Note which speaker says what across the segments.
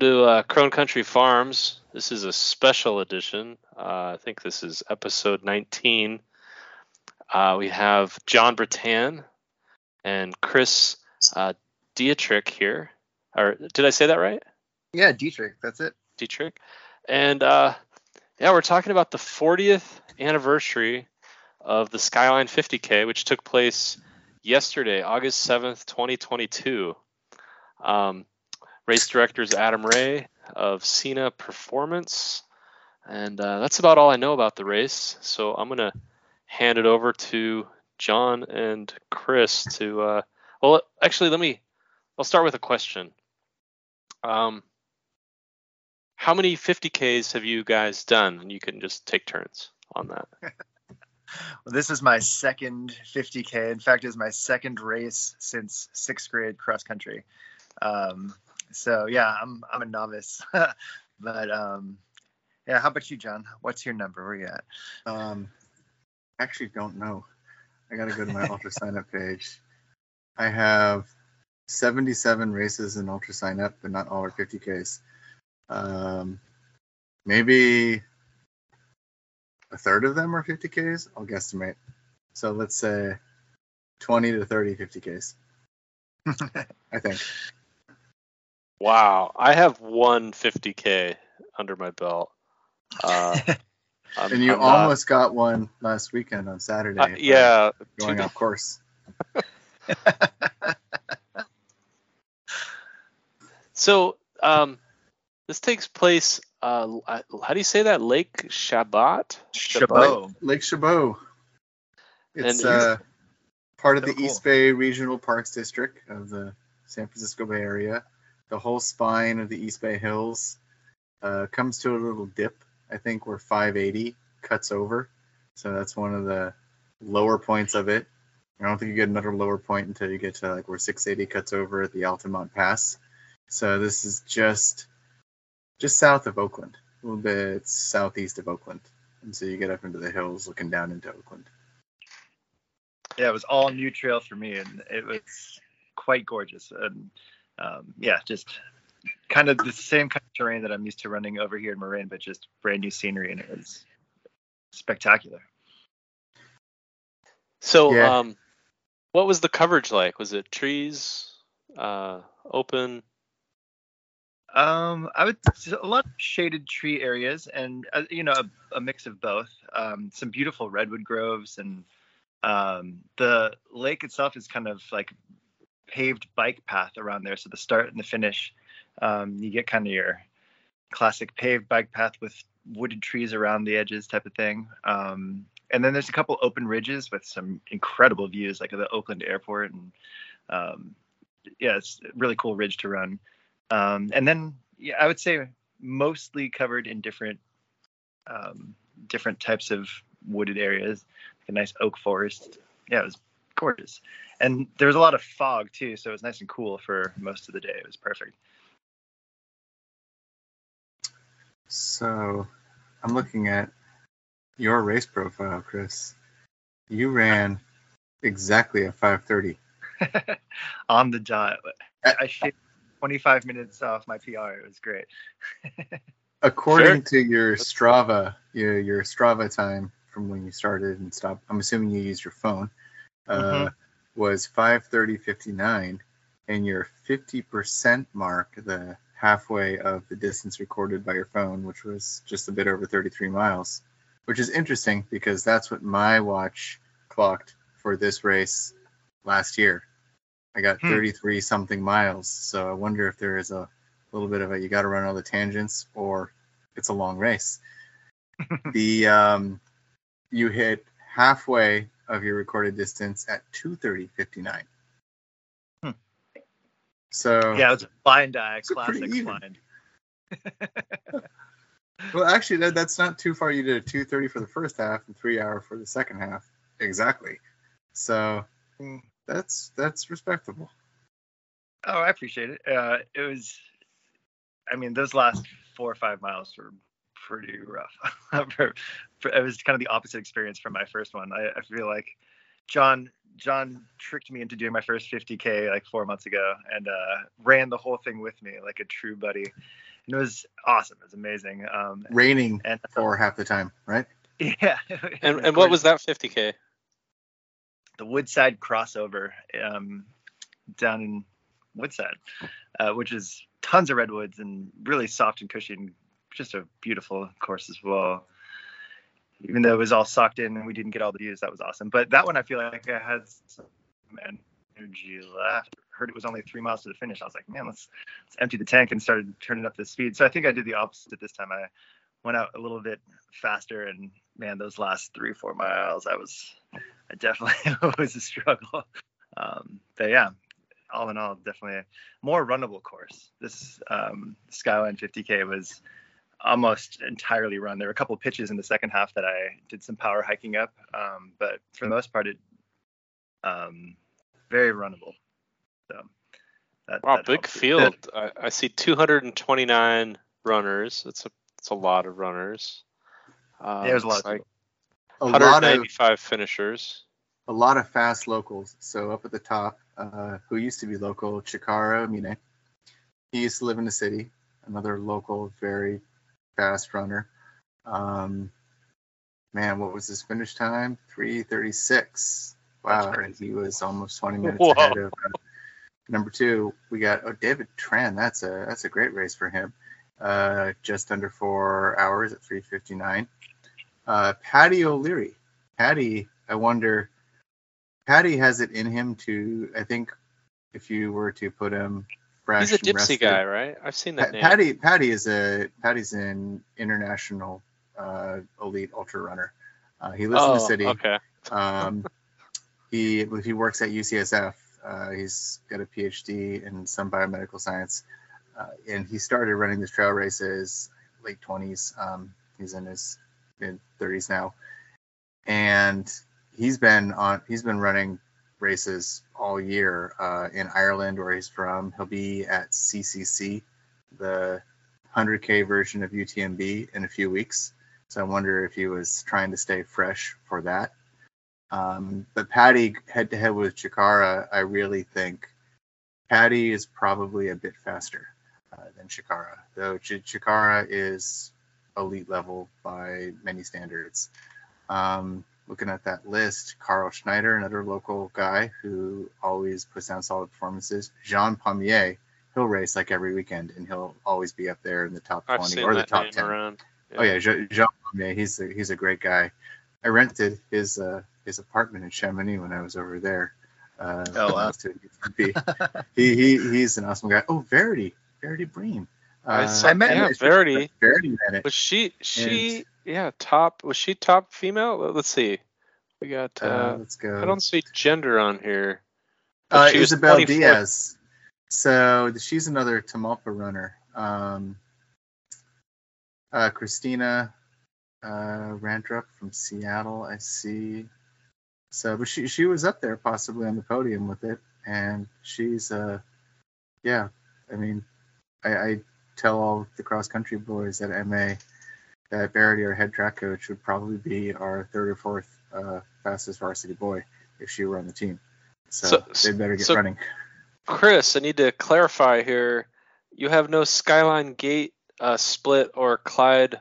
Speaker 1: to uh, Crone Country Farms. This is a special edition. Uh, I think this is episode 19. Uh, we have Jon Bretan and Chris uh, Detrick here. Or did I say that right?
Speaker 2: Yeah, Detrick. That's it.
Speaker 1: Detrick. And uh, yeah, we're talking about the 40th anniversary of the Skyline 50K, which took place yesterday, August 7th, 2022. Um, race director is Adam Ray of Cena Performance. And uh, that's about all I know about the race. So I'm going to hand it over to Jon and Chris to. Uh, well, actually, let me. I'll start with a question. Um, how many 50Ks have you guys done? And you can just take turns on that.
Speaker 2: well, this is my second 50K. In fact, it's my second race since sixth grade cross country. Um, so yeah, I'm I'm a novice, but um, yeah. How about you, Jon? What's your number? Where you at?
Speaker 3: Um, actually, don't know. I got to go to my ultra sign up page. I have 77 races in ultra sign up, but not all are 50ks. Um, maybe a third of them are 50ks. I'll guesstimate. So let's say 20 to 30 50ks. I think.
Speaker 1: Wow, I have one 50k under my belt. Uh,
Speaker 3: and you I'm almost not... got one last weekend on Saturday. Uh,
Speaker 1: yeah,
Speaker 3: going off course.
Speaker 1: so, um, this takes place. Uh, how do you say that? Lake Chabot.
Speaker 2: Chabot.
Speaker 3: Lake, Lake Chabot. It's uh, part of so the cool. East Bay Regional Parks District of the San Francisco Bay Area. The whole spine of the East Bay Hills uh, comes to a little dip. I think where 580 cuts over. So that's one of the lower points of it. I don't think you get another lower point until you get to like where 680 cuts over at the Altamont Pass. So this is just just south of Oakland, a little bit southeast of Oakland, and so you get up into the hills looking down into Oakland.
Speaker 2: Yeah, it was all new trail for me, and it was quite gorgeous. And um, yeah, just kind of the same kind of terrain that I'm used to running over here in Marin, but just brand new scenery, and it was spectacular.
Speaker 1: So, yeah. um, what was the coverage like? Was it trees, uh, open?
Speaker 2: Um, I would a lot of shaded tree areas, and uh, you know, a, a, mix of both. Um, some beautiful redwood groves, and um, the lake itself is kind of like paved bike path around there. So the start and the finish, um, you get kind of your classic paved bike path with wooded trees around the edges type of thing. Um, and then there's a couple open ridges with some incredible views, like the Oakland Airport, and um, yeah, it's really cool ridge to run. Um, and then yeah, I would say mostly covered in different um, different types of wooded areas, like a nice oak forest. Yeah, it was gorgeous. And there was a lot of fog too, so it was nice and cool for most of the day. It was perfect.
Speaker 3: So I'm looking at your race profile, Chris. You ran exactly at 5:30
Speaker 2: on the dot. I shaved 25 minutes off my PR. It was great.
Speaker 3: According sure. to your Strava, your, your Strava time from when you started and stopped, I'm assuming you used your phone, uh, mm-hmm. was 5:30:59, and your 50% mark, the halfway of the distance recorded by your phone, which was just a bit over 33 miles, which is interesting because that's what my watch clocked for this race last year. I got hmm. 33 something miles. So I wonder if there is a little bit of a you got to run all the tangents or it's a long race. the um, you hit halfway of your recorded distance at 2:30:59. Hmm. So
Speaker 2: yeah, it's a blind eye, classic blind.
Speaker 3: well, actually, that, that's not too far. You did a 2:30 for the first half and three hour for the second half, exactly. So hmm that's that's respectable.
Speaker 2: Oh, I appreciate it. Uh, it was, I mean, those last four or five miles were pretty rough. for, for, it was kind of the opposite experience from my first one. I, I feel like Jon Jon tricked me into doing my first 50k like four months ago and uh, ran the whole thing with me like a true buddy. And it was awesome. It was amazing. Um,
Speaker 3: Raining and, for half the time, right?
Speaker 2: Yeah.
Speaker 1: and and what was that 50k?
Speaker 2: The Woodside crossover um, down in Woodside, uh, which is tons of redwoods and really soft and cushy and just a beautiful course as well even though it was all sucked in and we didn't get all the views, that was awesome. But that one, I feel like I had some energy left. Heard it was only three miles to the finish. I was like, man, let's, let's empty the tank and started turning up the speed. So I think I did the opposite this time. I went out a little bit faster, and man, those last three, four miles, I was, I definitely was a struggle. Um, but yeah, all in all, definitely a more runnable course. This um, Skyline 50K was almost entirely run. There were a couple of pitches in the second half that I did some power hiking up, um, but for the most part, it um, very runnable. So
Speaker 1: that, wow, that big field. I, I, see 229 runners. It's a it's a lot of runners.
Speaker 2: Um, yeah, there's a lot.
Speaker 1: Like a 195 lot of, finishers.
Speaker 3: A lot of fast locals. So up at the top, uh, who used to be local, Chikara Omine. He used to live in the city. Another local, very fast runner. Um, man, what was his finish time? 336. Wow, And he was almost 20 minutes Whoa. ahead of uh, number two. We got oh David Tran. That's a that's a great race for him. Uh, just under four hours at 359. Uh, Paddy O'Leary. Paddy, I wonder. Paddy has it in him to. I think if you were to put him
Speaker 1: fresh. He's a Dipsea guy, right? I've seen that. Pa- name.
Speaker 3: Paddy Paddy is a Paddy's an international uh, elite ultra runner. Uh, he lives oh, in the oh, city.
Speaker 1: Okay.
Speaker 3: Um, he he works at UCSF. Uh, he's got a PhD in some biomedical science, uh, and he started running these trail races late 20s. Um, he's in his mid 30s now, and he's been on. He's been running races all year uh, in Ireland, where he's from. He'll be at CCC, the 100K version of UTMB, in a few weeks. So I wonder if he was trying to stay fresh for that. Um, but Paddy head to head with Chikara, I really think Paddy is probably a bit faster uh, than Chikara, though Ch- Chikara is elite level by many standards. Um, looking at that list, Carl Schneider, another local guy who always puts down solid performances. Jean Pommier, he'll race like every weekend, and he'll always be up there in the top 20 or the top 10. Yeah. Oh yeah, Jean Pommier, he's a, he's a great guy. I rented his uh, his apartment in Chamonix when I was over there. Uh, oh wow. he, he he's an awesome guy. Oh Verity, Verity Bream.
Speaker 1: Uh, I met yeah, Verity. Verity met it. Was she she and, yeah top was she top female? Let's see. We got uh, uh let's go. I don't see gender on here.
Speaker 3: Uh, Isabel Diaz. So she's another Tamalpa runner. Um, uh, Christina uh, Randrup from Seattle, I see. So, but she she was up there possibly on the podium with it, and she's uh, yeah. I mean, I, I tell all the cross country boys at MA that Verity, our head track coach, would probably be our third or fourth uh, fastest varsity boy if she were on the team. So, so they better get so, running.
Speaker 1: Chris, I need to clarify here. You have no Skyline Gate uh, split or Clyde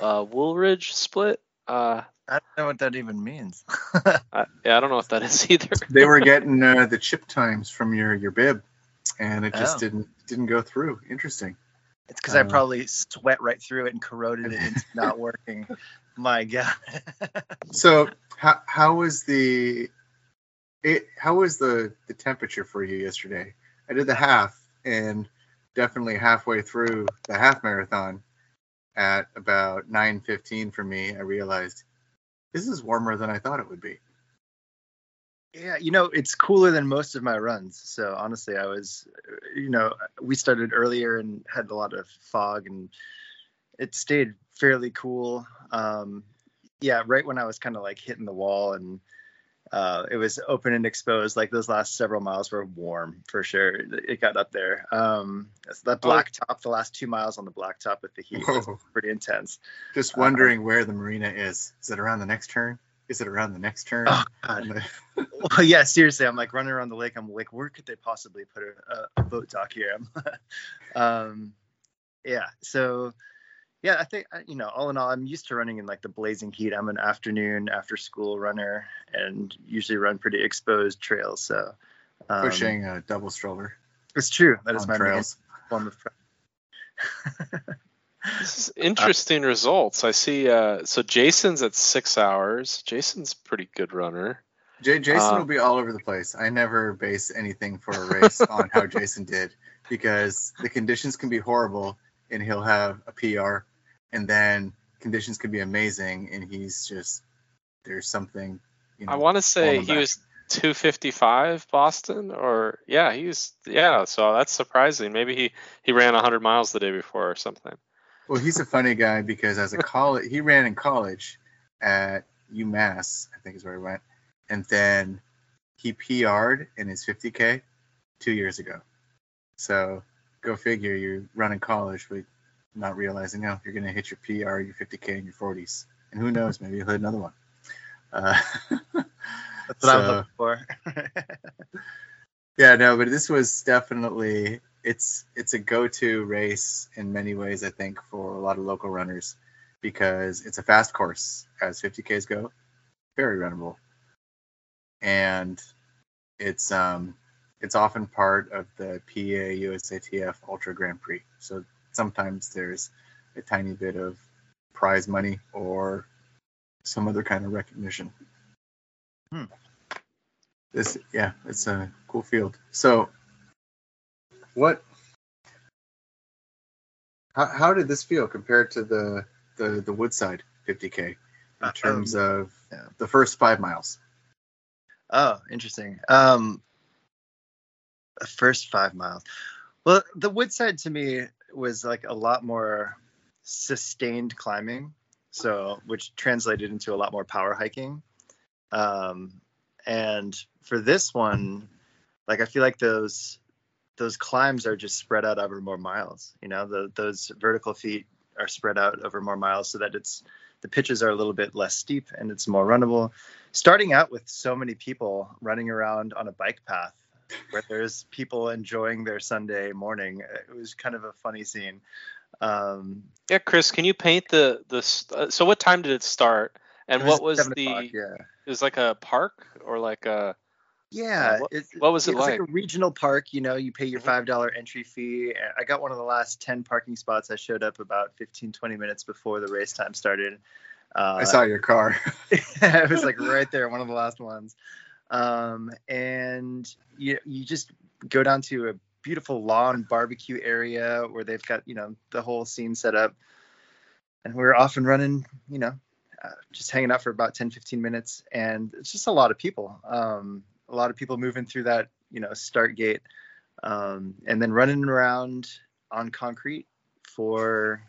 Speaker 1: uh, Woolridge split. Uh,
Speaker 2: I don't know what that even means.
Speaker 1: I, yeah, I don't know what that is either.
Speaker 3: they were getting uh, the chip times from your your bib, and it just oh. didn't didn't go through. Interesting.
Speaker 2: It's because uh, I probably sweat right through it and corroded it into not working. My God.
Speaker 3: so how how was the it how was the the temperature for you yesterday? I did the half and definitely halfway through the half marathon at about 9:15 for me, I realized this is warmer than I thought it would be.
Speaker 2: Yeah, you know, it's cooler than most of my runs. So honestly, I was, you know, we started earlier and had a lot of fog and it stayed fairly cool. Um, yeah, right when I was kind of like hitting the wall and uh, it was open and exposed. Like those last several miles were warm for sure. It got up there. Um, that oh. black top, the last two miles on the black top with the heat was pretty intense.
Speaker 3: Just wondering uh, where the marina is. Is it around the next turn? Is it around the next turn?
Speaker 2: Oh god. well, yeah, seriously, I'm like running around the lake. I'm like, where could they possibly put a, a boat dock here? um, yeah. So, yeah, I think you know, all in all, I'm used to running in like the blazing heat. I'm an afternoon after school runner, and usually run pretty exposed trails. So,
Speaker 3: um, pushing a double stroller.
Speaker 2: It's true. That is my trails. form of.
Speaker 1: this is interesting uh, results. I see. Uh, so Jason's at six hours. Jason's pretty good runner.
Speaker 3: J- Jason uh, will be all over the place. I never base anything for a race on how Jason did because the conditions can be horrible and he'll have a PR, and then conditions can be amazing and he's just there's something.
Speaker 1: You know, I want to say he back. was 255 Boston or yeah he's yeah so that's surprising maybe he he ran 100 miles the day before or something
Speaker 3: well he's a funny guy because as a college he ran in college at umass i think is where he went. And then he pr'd in his 50k two years ago. So go figure you're running college but not realizing oh you're going to hit your pr your 50k in your 40s and who knows maybe you'll hit another one. Uh,
Speaker 2: That's what so, I'm looking for.
Speaker 3: yeah, no, but this was definitely it's it's a go-to race in many ways. I think for a lot of local runners because it's a fast course as 50ks go, very runnable, and it's um it's often part of the PA USATF Ultra Grand Prix. So sometimes there's a tiny bit of prize money or some other kind of recognition. Hmm. This, yeah, it's a cool field. So, what? How, how did this feel compared to the the the Woodside 50k in uh, terms um, of yeah. the first five miles?
Speaker 2: Oh, interesting. Um, the first five miles. Well, the Woodside to me was like a lot more sustained climbing, so which translated into a lot more power hiking. Um, and for this one, like I feel like those those climbs are just spread out over more miles. You know, the, those vertical feet are spread out over more miles so that it's the pitches are a little bit less steep and it's more runnable. Starting out with so many people running around on a bike path where there's people enjoying their Sunday morning, it was kind of a funny scene. Um,
Speaker 1: yeah, Chris, can you paint the the? Uh, so what time did it start? And what was the? Yeah. It was like a park or like a.
Speaker 2: Yeah.
Speaker 1: what, what, was it
Speaker 2: like? It's like a regional park. You know, you pay your mm-hmm. five dollar entry fee. I got one of the last ten parking spots. I showed up about 15, 20 minutes before the race time started.
Speaker 3: Uh, I saw your car.
Speaker 2: it was like right there, one of the last ones. Um, and you you just go down to a beautiful lawn barbecue area where they've got you know the whole scene set up, and we're off and running. You know, uh, just hanging out for about 10, 15 minutes. And it's just a lot of people, um, a lot of people moving through that, you know, start gate um, and then running around on concrete for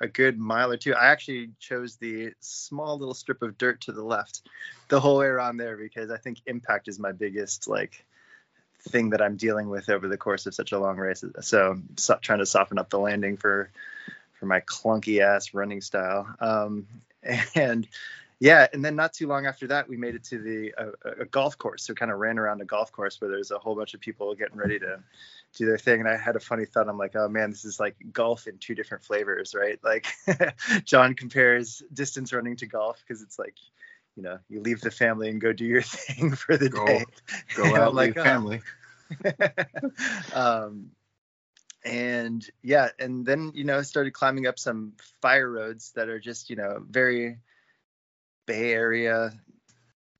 Speaker 2: a good mile or two. I actually chose the small little strip of dirt to the left the whole way around there because I think impact is my biggest like thing that I'm dealing with over the course of such a long race. So, so trying to soften up the landing for for my clunky ass running style. Um, and yeah, and then not too long after that, we made it to the uh, a golf course. So kind of ran around a golf course where there's a whole bunch of people getting ready to do their thing. And I had a funny thought. I'm like, oh man, this is like golf in two different flavors, right? Like John compares distance running to golf because it's like, you know, you leave the family and go do your thing for the
Speaker 3: go,
Speaker 2: day.
Speaker 3: Go out, like oh. family.
Speaker 2: um, and yeah and then you know started climbing up some fire roads that are just you know very bay area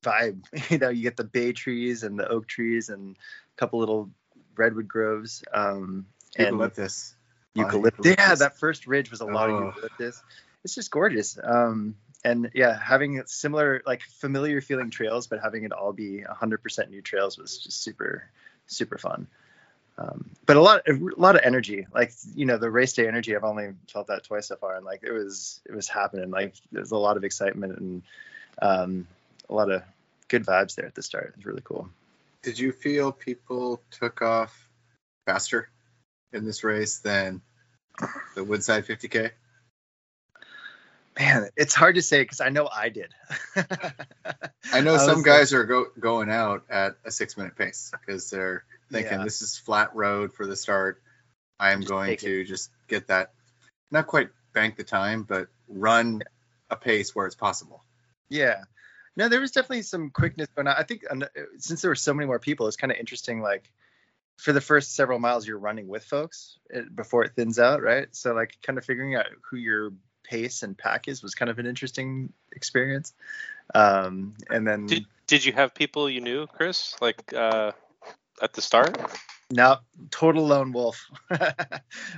Speaker 2: vibe. You know you get the bay trees and the oak trees and a couple little redwood groves um
Speaker 3: and eucalyptus.
Speaker 2: Eucalyptus. Yeah that first ridge was a lot oh. of eucalyptus. It's just gorgeous um and yeah having similar like familiar feeling trails but having it all be 100% new trails was just super super fun um, but a lot, a lot of energy. Like you know, the race day energy. I've only felt that twice so far, and like it was, it was happening. Like there's a lot of excitement and um, a lot of good vibes there at the start. It's really cool.
Speaker 3: Did you feel people took off faster in this race than the Woodside 50K?
Speaker 2: Man, it's hard to say because I know I did.
Speaker 3: I know I some guys like, are go, going out at a six minute pace because they're thinking yeah. this is flat road for the start. I am going to it. just get that, not quite bank the time, but run a pace where it's possible.
Speaker 2: Yeah. No, there was definitely some quickness going on. I think since there were so many more people, it's kind of interesting. Like for the first several miles, you're running with folks eh, before it thins out, right? So like kind of figuring out who your pace and pack is was kind of an interesting experience. Um, and then
Speaker 1: did, did you have people you knew, Chris, like uh, at the start?
Speaker 2: No, total lone wolf.
Speaker 3: I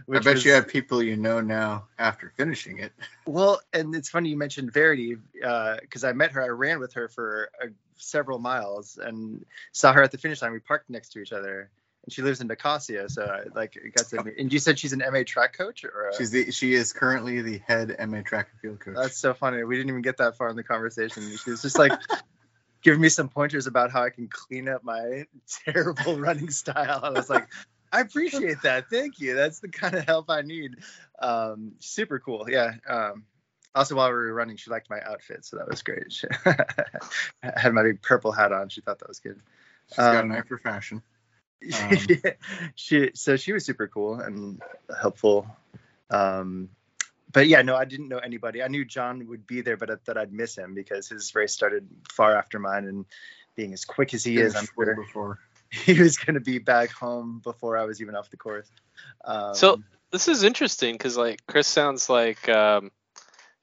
Speaker 3: bet was, you have people you know now after finishing it.
Speaker 2: Well, and it's funny you mentioned Verity because uh, I met her. I ran with her for uh, several miles and saw her at the finish line. We parked next to each other, and she lives in Nicosia. So I, like got to. And you said she's an MA track coach, or
Speaker 3: she's the she is currently the head MA track and field coach.
Speaker 2: That's so funny. We didn't even get that far in the conversation. She was just like. Giving me some pointers about how I can clean up my terrible running style. I was like, I appreciate that. Thank you. That's the kind of help I need. Um, super cool. Yeah. Um, also, while we were running, she liked my outfit, so that was great. She I had my big purple hat on. She thought that was good.
Speaker 3: She's um, got an eye for fashion.
Speaker 2: Um, she so she was super cool and helpful. Um, but yeah, no, I didn't know anybody. I knew Jon would be there, but I thought I'd miss him because his race started far after mine, and being as quick as he is, I'm sure before. he was going to be back home before I was even off the course.
Speaker 1: Um, so this is interesting because like Chris sounds like um,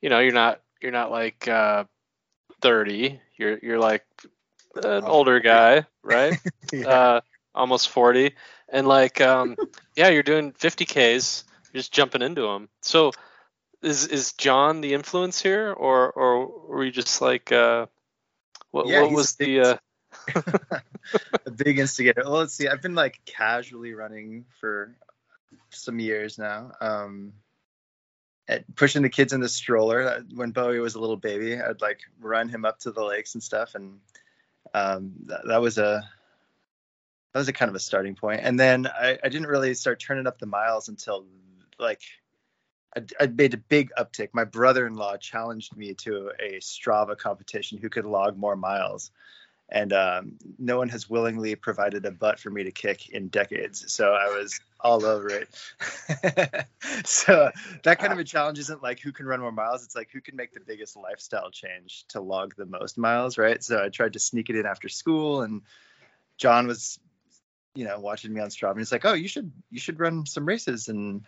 Speaker 1: you know you're not you're not like uh, 30. You're you're like an older guy, right? yeah. uh, almost 40, and like um, yeah, you're doing 50 Ks. You're just jumping into them. So is is Jon the influence here, or or were you just like uh, what, yeah, what was the uh...
Speaker 2: a big instigator? Well, let's see. I've been like casually running for some years now. Um, at pushing the kids in the stroller. When Bowie was a little baby, I'd like run him up to the lakes and stuff, and um, that, that was a that was a kind of a starting point. And then I, I didn't really start turning up the miles until like I, made a big uptick. My brother-in-law challenged me to a Strava competition who could log more miles, and um, no one has willingly provided a butt for me to kick in decades. So I was all over it. so that kind of a challenge isn't like who can run more miles. It's like who can make the biggest lifestyle change to log the most miles, right? So I tried to sneak it in after school, and Jon was you know watching me on Strava and he's like oh you should you should run some races and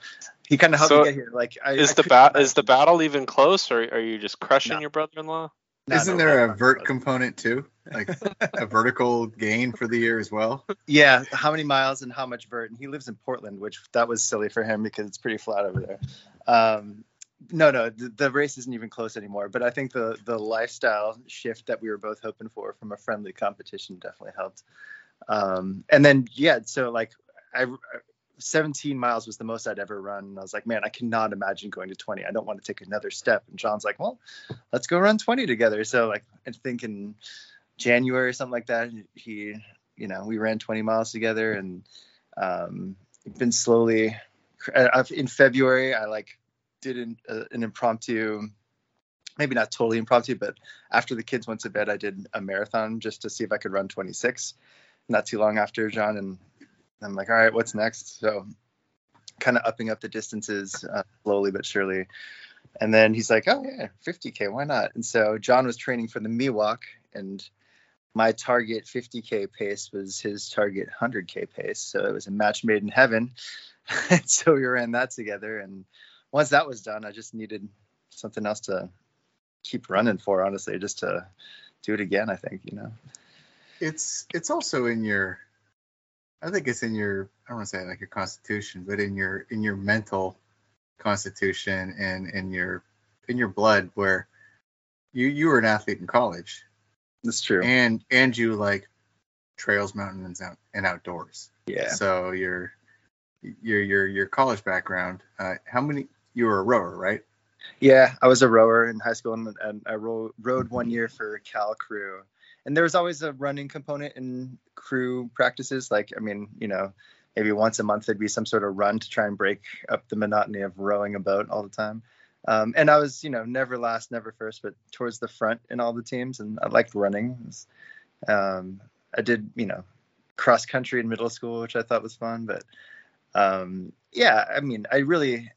Speaker 2: he kind of helped so me get here. Like I,
Speaker 1: is I the bat is the battle even close or are you just crushing no. your brother-in-law?
Speaker 3: No, isn't no, there a vert component too? Like a vertical gain for the year as well?
Speaker 2: Yeah how many miles and how much vert and he lives in portland which that was silly for him because it's pretty flat over there. Um, no no the, the, race isn't even close anymore but i think the the lifestyle shift that we were both hoping for from a friendly competition definitely helped um, and then yeah, so like I 17 miles was the most I'd ever run. And I was like, man, I cannot imagine going to 20. I don't want to take another step. And Jon's like, well, let's go run 20 together. So like I think in January or something like that, he, you know, we ran 20 miles together and um, been slowly. I've, in February, I like did an, uh, an impromptu maybe not totally impromptu, but after the kids went to bed, I did a marathon just to see if I could run 26 not too long after Jon, and I'm like, all right, what's next? So kind of upping up the distances uh, slowly but surely. And then he's like, oh yeah, 50k, why not? And so Jon was training for the Miwok, and my target 50k pace was his target 100k pace. So it was a match made in heaven. and so we ran that together. And once that was done, I just needed something else to keep running for, honestly, just to do it again. I think, you know
Speaker 3: it's it's also in your I think it's in your I don't want to say like your constitution, but in your in your mental constitution and in your in your blood where you you were an athlete in college.
Speaker 2: That's true.
Speaker 3: And and you like trails, mountains, out and outdoors.
Speaker 2: Yeah.
Speaker 3: So your your your your college background. Uh, how many? You were a rower, right?
Speaker 2: Yeah, I was a rower in high school, and, and I ro- rode one year for Cal Crew and there was always a running component in crew practices. Like, I mean, you know, maybe once a month there'd be some sort of run to try and break up the monotony of rowing a boat all the time. Um, and I was, you know, never last, never first, but towards the front in all the teams. And I liked running. Um, I did, you know, cross country in middle school, which I thought was fun. But um, yeah, I mean, I really,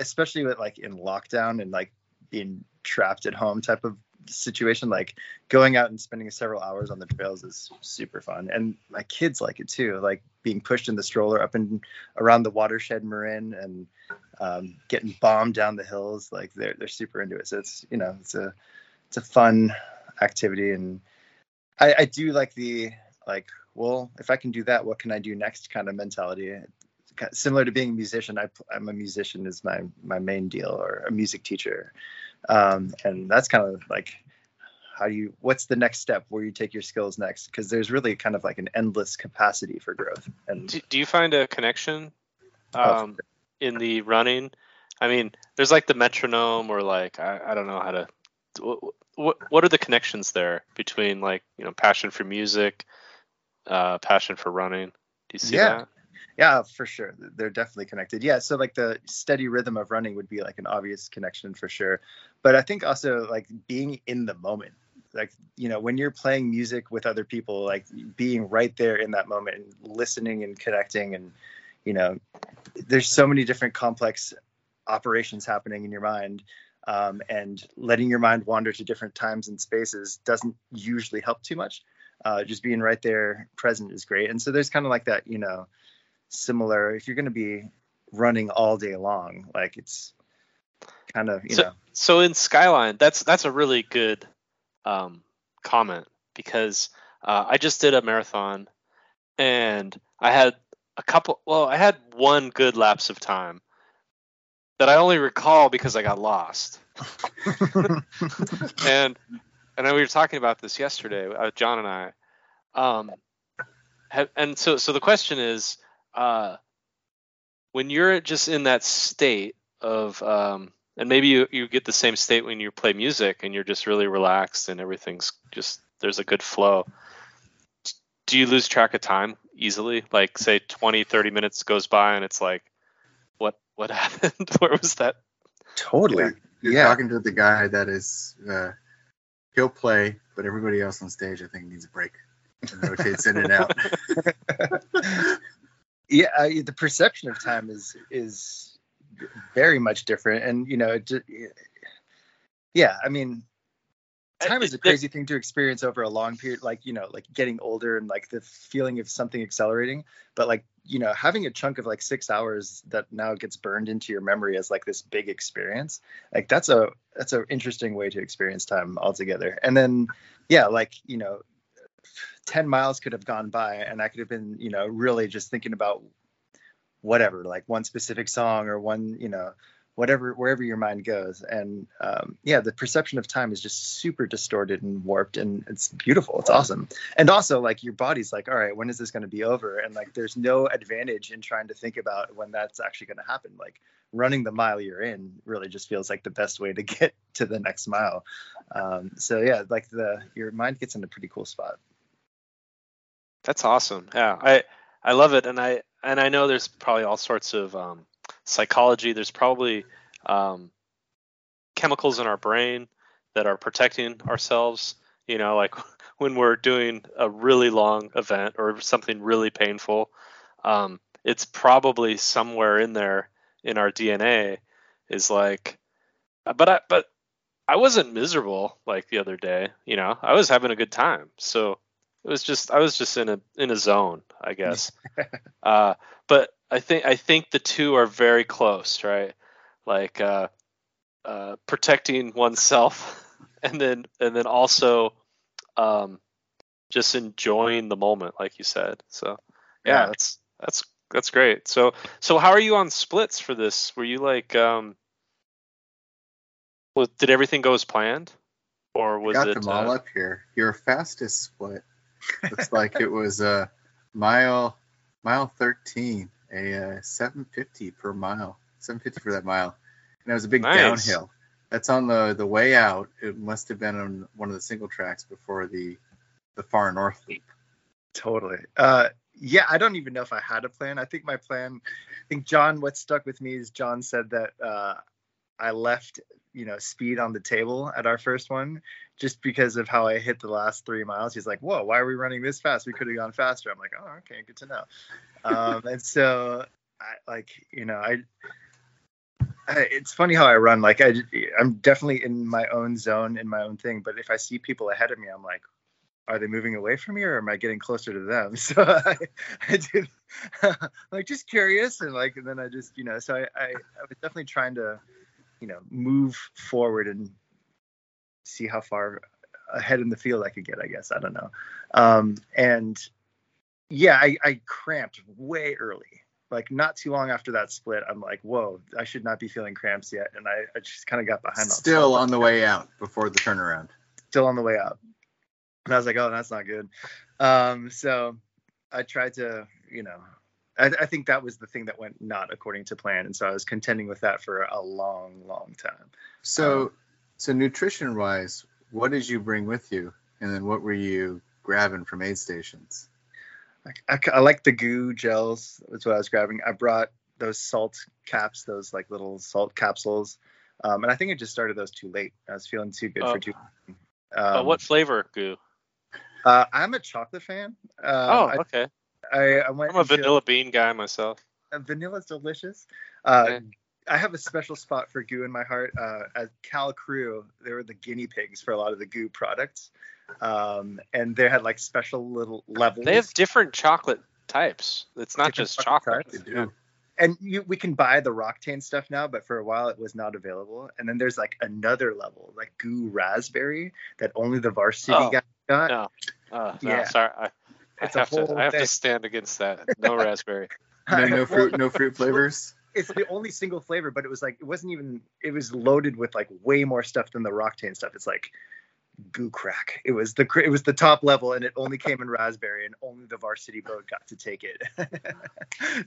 Speaker 2: especially with like in lockdown and like being trapped at home type of situation like going out and spending several hours on the trails is super fun. And my kids like it too like being pushed in the stroller up and around the watershed marin and um, getting bombed down the hills like they're they're super into it. So it's you know it's a it's a fun activity. And I, I do like the like well if i can do that what can i do next kind of mentality? Similar to being a musician I, i'm a musician is my my main deal or a music teacher um, and that's kind of like how do you what's the next step where you take your skills next? Because there's really kind of like an endless capacity for growth and
Speaker 1: do, do you find a connection oh, um, in the running? I mean there's like the metronome or like i, I don't know how to what, what are the connections there between like you know passion for music uh, passion for running? Do you see
Speaker 2: yeah.
Speaker 1: that
Speaker 2: yeah, for sure. They're definitely connected. Yeah, so like the steady rhythm of running would be like an obvious connection for sure. But I think also like being in the moment. Like, you know, when you're playing music with other people, like being right there in that moment and listening and connecting and you know, there's so many different complex operations happening in your mind. Um, and letting your mind wander to different times and spaces doesn't usually help too much. Uh, just being right there present is great. And so there's kind of like that, you know, similar. If you're going to be running all day long like it's kind of you
Speaker 1: so,
Speaker 2: know.
Speaker 1: so in skyline that's that's a really good um, comment because uh, i just did a marathon and i had a couple well i had one good lapse of time that i only recall because i got lost. And and we were talking about this yesterday uh, jon and i um, have, and so so the question is uh, when you're just in that state of um, and maybe you, you get the same state when you play music and you're just really relaxed and everything's just there's a good flow. Do you lose track of time easily? Like say 20 30 minutes goes by and it's like what what happened? Where was that?
Speaker 2: Totally.
Speaker 3: Yeah, you're yeah. talking to the guy that is uh, he'll play but everybody else on stage i think needs a break. And rotates in and out
Speaker 2: yeah I, the perception of time is is very much different. And you know just, yeah i mean time is a crazy thing to experience over a long period like you know like getting older and like the feeling of something accelerating. But like you know having a chunk of like six hours that now gets burned into your memory as like this big experience like that's a that's an interesting way to experience time altogether. And then yeah like you know 10 miles could have gone by and I could have been, you know, really just thinking about whatever, like one specific song or one, you know, whatever, wherever your mind goes. And um, yeah, the perception of time is just super distorted and warped and it's beautiful. It's awesome. And also, like, your body's like, all right, when is this going to be over? And like, there's no advantage in trying to think about when that's actually going to happen. Like, running the mile you're in really just feels like the best way to get to the next mile. Um, so yeah, like the your mind gets in a pretty cool spot.
Speaker 1: That's awesome. Yeah, I I love it, and I and I know there's probably all sorts of um, psychology. There's probably um, chemicals in our brain that are protecting ourselves. You know, like when we're doing a really long event or something really painful, um, it's probably somewhere in there in our DNA is like, but I but I wasn't miserable like the other day. You know, I was having a good time. So it was just I was just in a in a zone, I guess. uh, but I think I think the two are very close, right? Like uh, uh, protecting oneself, and then and then also um, just enjoying the moment, like you said. So yeah, yeah, that's that's that's great. So so how are you on splits for this? Were you like um, well, did everything go as planned, or was
Speaker 3: I got
Speaker 1: it?
Speaker 3: them all uh, up here. Your fastest split Looks like it was a uh, mile mile 13, a uh, 750 per mile, 750 for that mile, and it was a big nice. downhill. That's on the the way out. It must have been on one of the single tracks before the the far north loop.
Speaker 2: Totally. Uh, yeah, I don't even know if I had a plan. I think my plan, I think Jon, what stuck with me is Jon said that uh, I left you know speed on the table at our first one just because of how I hit the last three miles. He's like, "Whoa, why are we running this fast? We could have gone faster." I'm like, "Oh, okay, good to know." Um, and so, I like you know, I, it's funny how I run. Like I, I'm definitely in my own zone, in my own thing. But if I see people ahead of me, I'm like, are they moving away from me or am I getting closer to them? So I, I did, like just curious and like, and then I just, you know, so I, I, I was definitely trying to, you know, move forward and see how far ahead in the field I could get, I guess. I don't know. Um, and yeah, I, I cramped way early. Like not too long after that split, I'm like, whoa, I should not be feeling cramps yet. And I, I just kind of got behind.
Speaker 3: Still on the way out before the turnaround.
Speaker 2: Still on the way out. And I was like, oh, that's not good. Um, so I tried to, you know, I, I, think that was the thing that went not according to plan. And so I was contending with that for a long, long time.
Speaker 3: So, um, so nutrition wise, what did you bring with you? And then what were you grabbing from aid stations?
Speaker 2: I, I, I like the goo gels. That's what I was grabbing. I brought those salt caps, those like little salt capsules. Um, and I think I just started those too late. I was feeling too good for too.
Speaker 1: Um, what flavor goo?
Speaker 2: Uh, I'm a chocolate fan.
Speaker 1: Uh, oh, okay.
Speaker 2: I, I went.
Speaker 1: I'm a vanilla bean guy myself.
Speaker 2: Uh, vanilla's delicious. Uh, yeah. I have a special spot for goo in my heart. Uh, at Cal Crew, they were the guinea pigs for a lot of the goo products, um, and they had like special little levels.
Speaker 1: They have different chocolate types. It's not different just chocolate. Do.
Speaker 2: And you, we can buy the Roctane stuff now, but for a while it was not available. And then there's like another level, like goo raspberry, that only the varsity oh, got.
Speaker 1: No, uh, no, yeah. sorry. I, I have to. I have to stand against that. No raspberry.
Speaker 3: no, no fruit. No fruit flavors
Speaker 2: it's the only single flavor, but it was like it wasn't even it was loaded with like way more stuff than the Roctane stuff. It's like goo crack. It was the it was the top level, and it only came in raspberry, and only the varsity boat got to take it.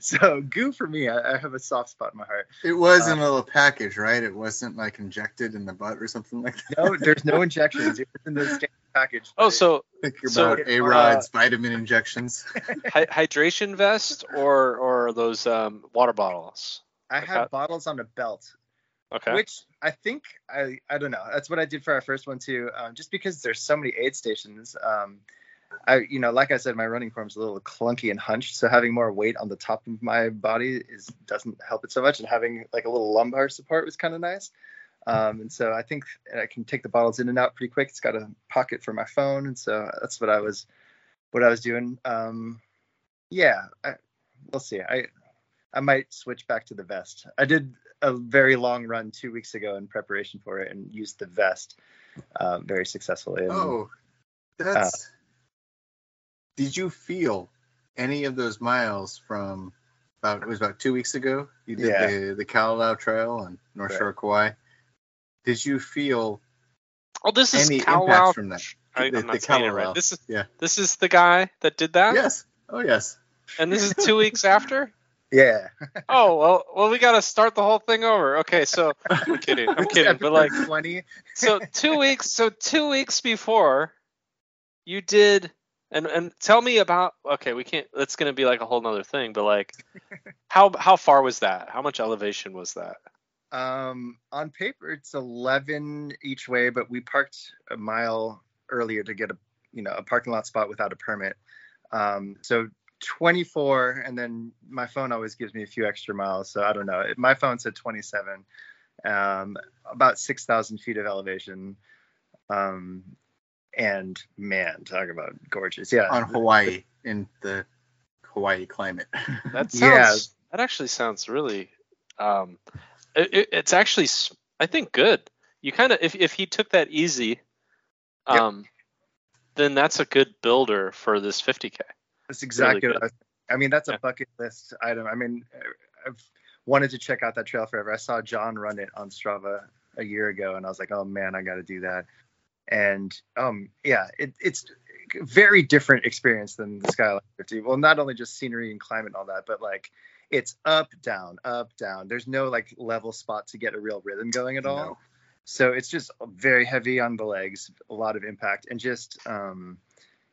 Speaker 2: so goo for me, I, I, have a soft spot in my heart.
Speaker 3: It was in a um, little package, right? It wasn't like injected in the butt or something like that.
Speaker 2: No, there's no injections. It was in the standard package.
Speaker 1: Oh, so
Speaker 3: think so, about a rods uh, vitamin injections.
Speaker 1: hydration vest or or those um, water bottles.
Speaker 2: I had bottles on a belt.
Speaker 1: Okay.
Speaker 2: Which I think I I don't know. That's what I did for our first one too. Um, just because there's so many aid stations. Um, I you know like I said, my running form's a little clunky and hunched, so having more weight on the top of my body is doesn't help it so much, and having like a little lumbar support was kind of nice. Um, and so I think I can take the bottles in and out pretty quick. It's got a pocket for my phone, and so that's what I was what I was doing. Um, yeah, I, we'll see. I I might switch back to the vest. I did a very long run two weeks ago in preparation for it and used the vest uh, very successfully. And,
Speaker 3: oh, that's. Uh, did you feel any of those miles from about it was about two weeks ago? You did yeah. the the Kalalau Trail on North right. Shore Kauai. Did you feel?
Speaker 1: Oh, this is any Kalalau. from that? I, am not saying it right. This is yeah. This is the guy that did that.
Speaker 3: Yes. Oh yes.
Speaker 1: And this is two weeks after.
Speaker 2: Yeah.
Speaker 1: oh well, well we got to start the whole thing over. Okay, so I'm kidding, I'm kidding, but like
Speaker 2: twenty.
Speaker 1: so two weeks, so two weeks before, you did, and and tell me about. Okay, we can't. That's gonna be like a whole nother thing, but like, how how far was that? How much elevation was that?
Speaker 2: Um, on paper it's eleven each way, but we parked a mile earlier to get a you know a parking lot spot without a permit. Um, so 24 and then my phone always gives me a few extra miles so i don't know. My phone said 27 um, about 6000 feet of elevation um, and man talk about gorgeous. Yeah.
Speaker 3: On hawaii in the hawaii climate.
Speaker 1: That sounds yeah. that actually sounds really um, it, it's actually i think good. You kind of if, if he took that easy um, yep. then that's a good builder for this 50k
Speaker 2: that's exactly really what I, was, I mean. That's a bucket list item. I mean, I've wanted to check out that trail forever. I saw Jon run it on Strava a year ago, and I was like, oh man, I got to do that. And um, yeah, it, it's very different experience than the Skyline 50. Well, not only just scenery and climate and all that, but like it's up, down, up, down. There's no like level spot to get a real rhythm going at all. No. So it's just very heavy on the legs, a lot of impact, and just um,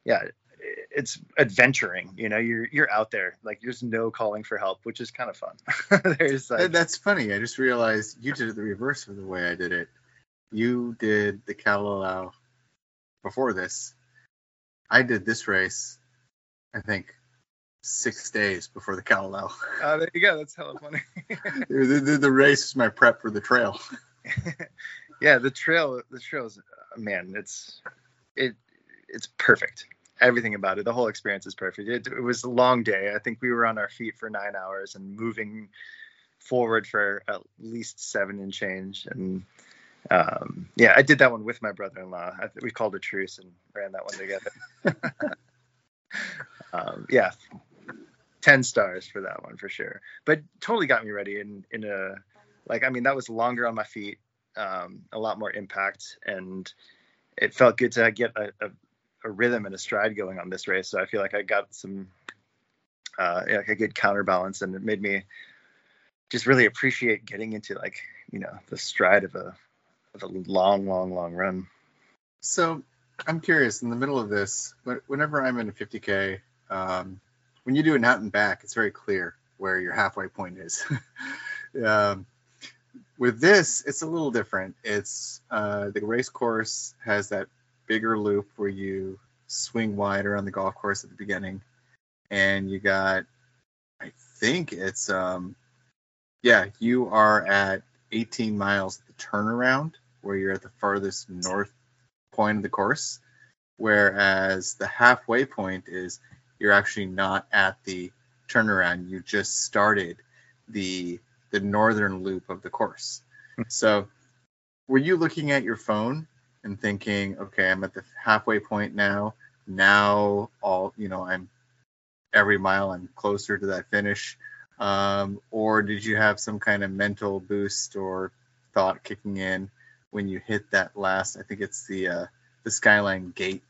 Speaker 2: yeah, it's adventuring. You know, you're you're out there. Like there's no calling for help, which is kind of fun. there's like,
Speaker 3: that's funny. I just realized you did it the reverse of the way I did it. You did the Kalalau before this. I did this race, I think, six days before the Kalalau.
Speaker 2: Uh, there you go. That's hella funny.
Speaker 3: the, the, the race is my prep for the trail.
Speaker 2: yeah, the trail. The trail's uh, man. It's it. It's perfect everything about it. The whole experience is perfect. It, it, was a long day. I think we were on our feet for nine hours and moving forward for at least seven and change. And um, yeah, I did that one with my brother-in-law. I, we called a truce and ran that one together. um, yeah, ten stars for that one for sure. But totally got me ready in in a like. I mean, that was longer on my feet, um, a lot more impact, and it felt good to get a, a a rhythm and a stride going on this race. So I feel like I got some uh, like a good counterbalance, and it made me just really appreciate getting into like you know the stride of a of a long, long, long run.
Speaker 3: So I'm curious. In the middle of this, whenever I'm in a 50k, um, when you do an out and back, it's very clear where your halfway point is. um, with this, it's a little different. It's uh, the race course has that bigger loop where you swing wider on the golf course at the beginning, and you got, I think it's um, yeah, you are at 18 miles at the turnaround where you're at the farthest north point of the course, whereas the halfway point is you're actually not at the turnaround. You just started the the northern loop of the course. Hmm. so, were you looking at your phone and thinking, okay, I'm at the halfway point now. Now, all you know, I'm every mile I'm closer to that finish. Um, or did you have some kind of mental boost or thought kicking in when you hit that last? I think it's the uh, the Skyline Gate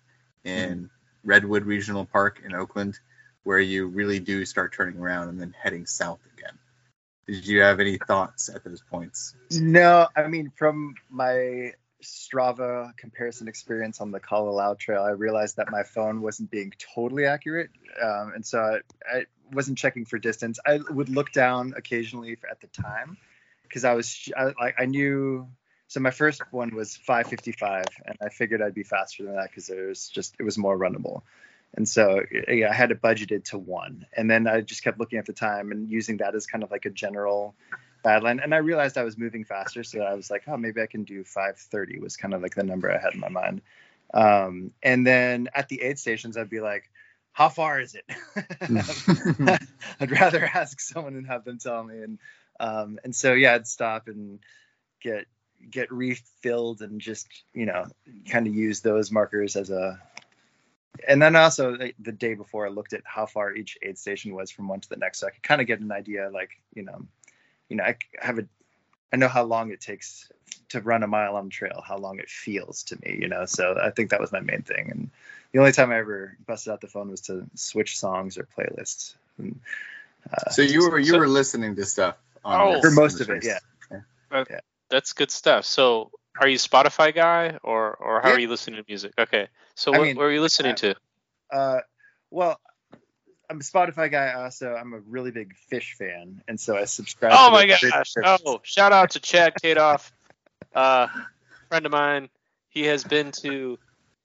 Speaker 3: in mm Redwood Regional Park in Oakland, where you really do start turning around and then heading south again. Did you have any thoughts at those points?
Speaker 2: No, I mean from my Strava comparison experience on the Kalalau Trail, I realized that my phone wasn't being totally accurate, um, and so I, I, wasn't checking for distance. I would look down occasionally at the time because I was I, I knew. So my first one was 5:55, and I figured I'd be faster than that because it was just it was more runnable. And so yeah, I had it budgeted to one, and then I just kept looking at the time and using that as kind of like a general Badland, and I realized I was moving faster, so I was like, oh, maybe I can do 5:30 was kind of like the number I had in my mind. Um, and then at the aid stations, I'd be like, how far is it? I'd rather ask someone and have them tell me. And um, and so yeah, I'd stop and get get refilled and just you know kind of use those markers as a and then also the day before I looked at how far each aid station was from one to the next, so I could kind of get an idea, like you know, you know, I have a, I know how long it takes to run a mile on the trail, how long it feels to me, you know. So I think that was my main thing. And the only time I ever busted out the phone was to switch songs or playlists. And,
Speaker 3: uh, so you were you so, were listening to stuff
Speaker 2: oh, for most of it, yeah.
Speaker 1: yeah. yeah. That's good stuff. So are you Spotify guy or or how yeah. are you listening to music? Okay. So what, mean, what are you listening uh, to?
Speaker 2: Uh, well, I'm a Spotify guy. Also, I'm a really big Phish fan, and so I subscribe.
Speaker 1: Oh my gosh! Oh, shout out to Chad Kadoff, uh, friend of mine. He has been to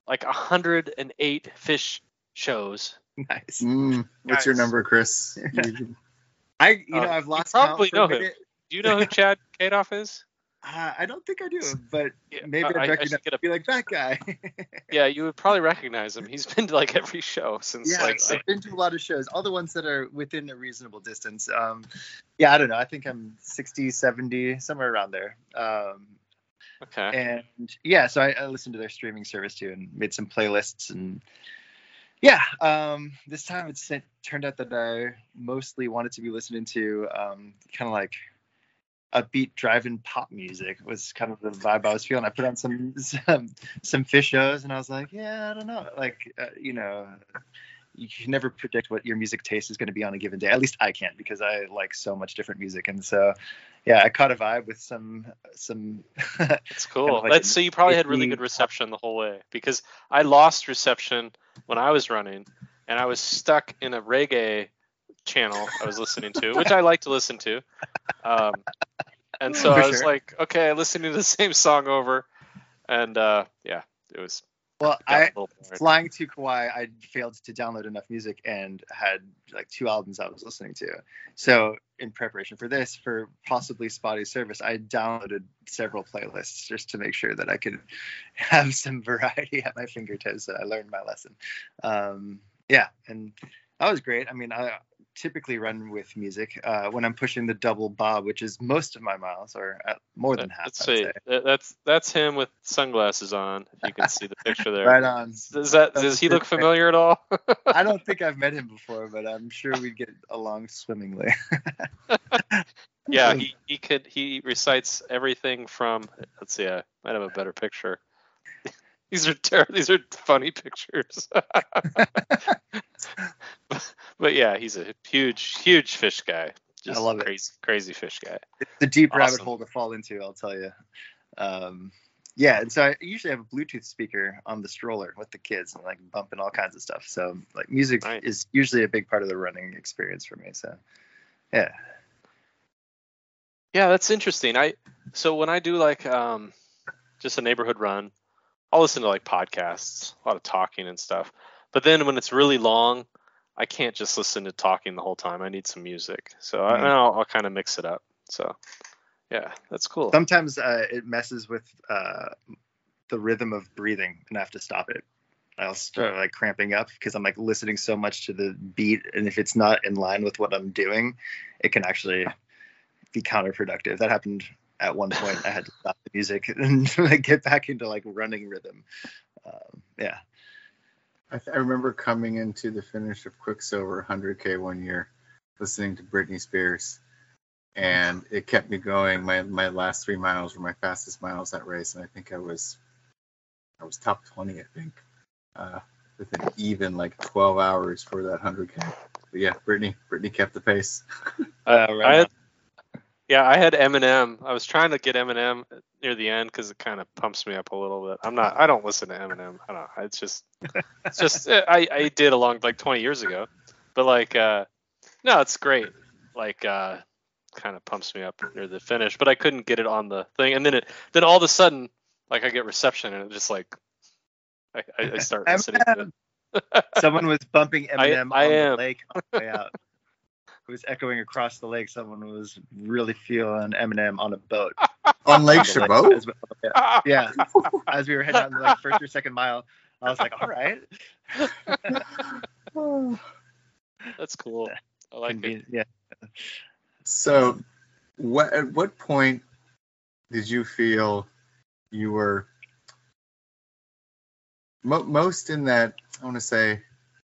Speaker 1: like 108 Phish shows.
Speaker 2: Nice.
Speaker 3: Mm, what's nice. your number, Chris?
Speaker 2: I, you know, uh, I've lost.
Speaker 1: probably know him. Do you know who Chad Kadoff is?
Speaker 2: Uh, I don't think I do, but yeah, maybe I'd recognize. I, I be like that guy.
Speaker 1: yeah, you would probably recognize him. He's been to like every show since.
Speaker 2: Yeah,
Speaker 1: like,
Speaker 2: I've been to a lot of shows, all the ones that are within a reasonable distance. Um, yeah, I don't know. I think I'm 60, 70, somewhere around there. Um,
Speaker 1: okay.
Speaker 2: And yeah, so I, I listened to their streaming service too, and made some playlists and yeah um, this time it's, it turned out that i mostly wanted to be listening to um, kind of like upbeat drive-in pop music was kind of the vibe I was feeling. I put on some some some Phish shows, and I was like, yeah, I don't know, like uh, you know, you can never predict what your music taste is going to be on a given day. At least I can't because I like so much different music, and so yeah, I caught a vibe with some some.
Speaker 1: It's cool. Kind of like That's so you probably had really good reception the whole way because I lost reception when I was running. and I was stuck in a reggae channel I was listening to, which I like to listen to. Um, and so
Speaker 2: For
Speaker 1: I was
Speaker 2: sure.
Speaker 1: like, okay, listening to the same song over, and uh, yeah, it was.
Speaker 2: Well,
Speaker 1: got a
Speaker 2: I
Speaker 1: little boring.
Speaker 2: flying to Kauai, I failed to download enough music and had like two albums I was listening to. So in preparation for this, for possibly spotty service, I downloaded several playlists just to make sure that I could have some variety at my fingertips. So I learned my lesson. Um, yeah, and that was great. I mean, I typically run with music uh, when I'm pushing the double bob, which is most of my miles, or more than half.
Speaker 1: Let's see.
Speaker 2: say.
Speaker 1: That's that's him with sunglasses on. If you can see the picture there.
Speaker 2: Right on.
Speaker 1: Does that does he look familiar at all?
Speaker 2: I don't think I've met him before, but I'm sure we'd get along swimmingly.
Speaker 1: yeah, he, he could he recites everything from let's see, I might have a better picture. These are ter- these are funny pictures. but yeah, he's a huge huge Phish guy. Just
Speaker 2: love it.
Speaker 1: crazy crazy Phish guy.
Speaker 2: It's a deep rabbit hole to fall into, I'll tell you. Um, yeah, and so I usually have a Bluetooth speaker on the stroller with the kids and like bumping all kinds of stuff. So like music
Speaker 1: Nice.
Speaker 2: is usually a big part of the running experience for me. So yeah,
Speaker 1: Yeah, that's interesting. I so when I do like um just a neighborhood run, I'll listen to like podcasts, a lot of talking and stuff. But then when it's really long, I can't just listen to talking the whole time. I need some music. So I,
Speaker 2: Mhm.
Speaker 1: I'll, I'll kind of mix it up. So yeah, that's cool.
Speaker 2: sometimes uh, it messes with uh, the rhythm of breathing, and I have to stop it. I'll start like cramping up because I'm like listening so much to the beat, and if it's not in line with what I'm doing, it can actually be counterproductive. That happened at one point. I had to stop the music and like, get back into like running rhythm. Um, yeah,
Speaker 3: I, th- I remember coming into the finish of Quicksilver 100K one year, listening to Britney Spears, and it kept me going. My my last three miles were my fastest miles that race, and I think I was I was top 20, I think, uh, with an even like 12 hours for that 100K. But yeah, Britney Britney kept the pace.
Speaker 2: uh,
Speaker 1: I had, yeah, I had Eminem. I was trying to get Eminem near the end because it kind of pumps me up a little bit. I'm not. I don't listen to Eminem. I don't. It's just. It's just. I I did along like 20 years ago, but like, uh, no, it's great. Like, uh, kind of pumps me up near the finish, but I couldn't get it on the thing, and then it then all of a sudden, like I get reception and it just like. I, I I start listening to it.
Speaker 2: Someone was bumping
Speaker 1: I-
Speaker 2: Eminem
Speaker 1: I
Speaker 2: on
Speaker 1: am.
Speaker 2: the lake on the way out. It was echoing across the lake. Someone was really feeling Eminem on a boat.
Speaker 3: On Lake
Speaker 2: On the lake
Speaker 3: Chabot?
Speaker 2: as well. Yeah. yeah. As we were heading out the like first or second mile, I was like, all right.
Speaker 1: That's cool. I like it.
Speaker 2: Yeah.
Speaker 3: So, what at what point did you feel you were mo- most in that? I want to say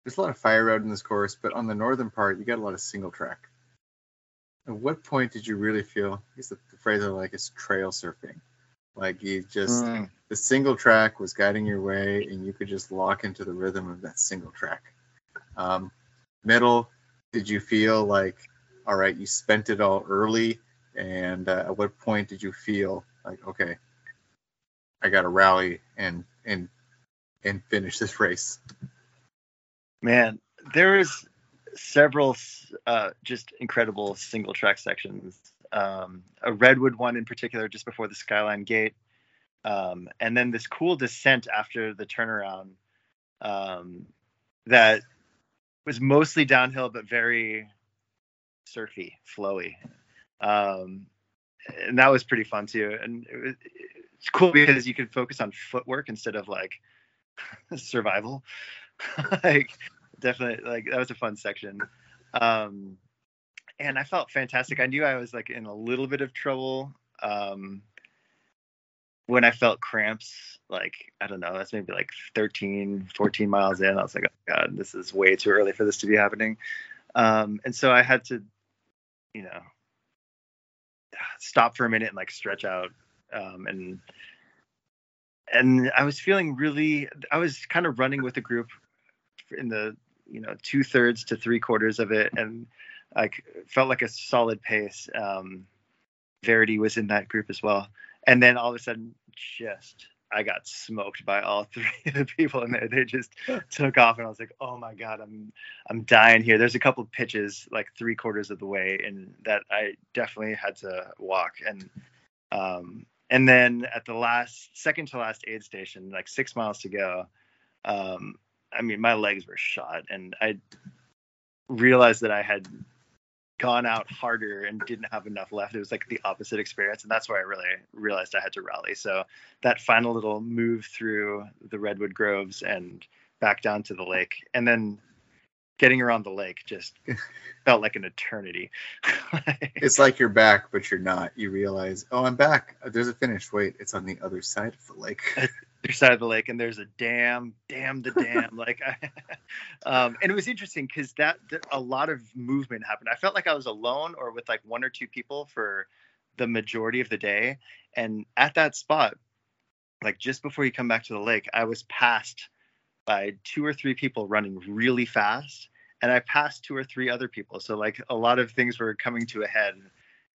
Speaker 3: there's a lot of fire road in this course, but on the northern part, you got a lot of single track. At what point did you really feel? I guess the, the phrase I like is trail surfing. Like you just
Speaker 2: Mm.
Speaker 3: the single track was guiding your way, and you could just lock into the rhythm of that single track. Um, middle, did you feel like, all right, you spent it all early, and uh, at what point did you feel like, okay, I got to rally and and and finish this race?
Speaker 2: Man, there is several uh, just incredible single track sections. Um, a redwood one in particular, just before the Skyline Gate, um, and then this cool descent after the turnaround um, that was mostly downhill but very surfy, flowy. Um, and that was pretty fun too. And it was, it's cool because you could focus on footwork instead of like survival. like definitely like that was a fun section. Um, and I felt fantastic. I knew I was like in a little bit of trouble um, when I felt cramps. Like I don't know, that's maybe like 13, 14 miles in. I was like, oh god, this is way too early for this to be happening. Um, and so I had to, you know, stop for a minute and like stretch out um, and and I was feeling really I was kind of running with a group in the you know two thirds to three quarters of it and I felt like a solid pace. Um, Verity was in that group as well, and then all of a sudden, just I got smoked by all three of the people in there. They just took off, and I was like, "Oh my god, I'm I'm dying here." There's a couple of pitches like three quarters of the way, and that I definitely had to walk. And um, and then at the last second to last aid station, like six miles to go, um, I mean, my legs were shot, and I realized that I had gone out harder and didn't have enough left. It was like the opposite experience, and that's where I really realized I had to rally. So that final little move through the redwood groves and back down to the lake, and then getting around the lake just felt like an eternity.
Speaker 3: it's like you're back, but you're not. You realize, oh, I'm back. There's a finish. Wait, it's on the other side of the lake.
Speaker 2: side of the lake, and there's a dam. Damn the dam! like, I, um, and it was interesting because that, that a lot of movement happened. I felt like I was alone or with like one or two people for the majority of the day, and at that spot, like just before you come back to the lake, I was passed by two or three people running really fast and I passed two or three other people. So like a lot of things were coming to a head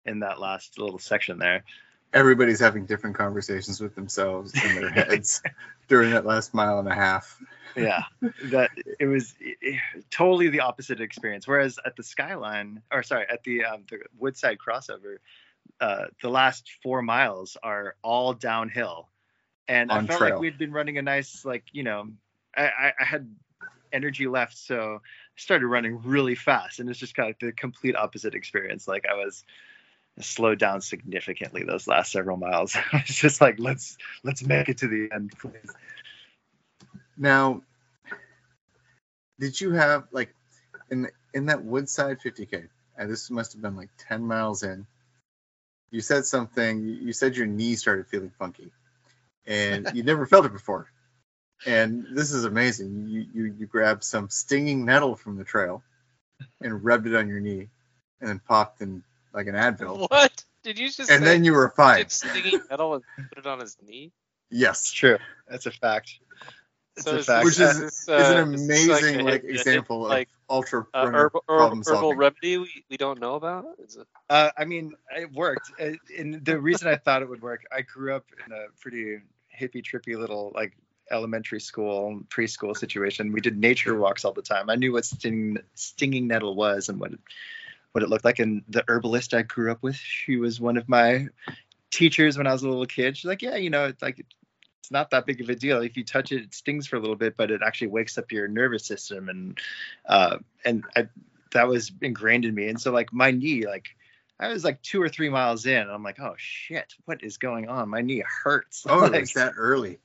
Speaker 2: in that last little section there.
Speaker 3: Everybody's having different conversations with themselves in their heads during that last mile and a half.
Speaker 2: yeah, that it was it, totally the opposite experience. Whereas at the Skyline, or sorry, at the um, the Woodside crossover, uh, the last four miles are all downhill, and I felt trail. like we'd been running a nice like you know I, I had energy left, so I started running really fast, and it's just kind of the complete opposite experience. Like I was slowed down significantly those last several miles. it's just like let's let's make it to the end, please.
Speaker 3: Now, did you have like in in that Woodside 50k? And this must have been like 10 miles in. You said something. You said your knee started feeling funky, and you never felt it before and this is amazing. You, you you grabbed some stinging nettle from the trail and rubbed it on your knee, and then popped in like an Advil.
Speaker 1: What did you just?
Speaker 3: And then you were fine.
Speaker 1: Stinging nettle and put it on his knee.
Speaker 3: Yes,
Speaker 2: it's true. That's a fact.
Speaker 3: It's so a fact. Which is, is, uh, is an amazing like, like example like, of ultra uh, herbal, problem
Speaker 1: herbal remedy we, we don't know about.
Speaker 2: Uh, I mean, it worked. Uh, and the reason I thought it would work, I grew up in a pretty hippy trippy little like elementary school, preschool situation, we did nature walks all the time. I knew what stinging, stinging nettle was and what it, what it looked like. And the herbalist I grew up with, she was one of my teachers when I was a little kid. She's like, yeah, you know, it's like it's not that big of a deal. If you touch it, it stings for a little bit, but it actually wakes up your nervous system. And uh, and I, that was ingrained in me. And so like my knee, like I was like two or three miles in. I'm like, oh shit, what is going on? My knee hurts.
Speaker 3: Oh,
Speaker 2: like,
Speaker 3: it's that early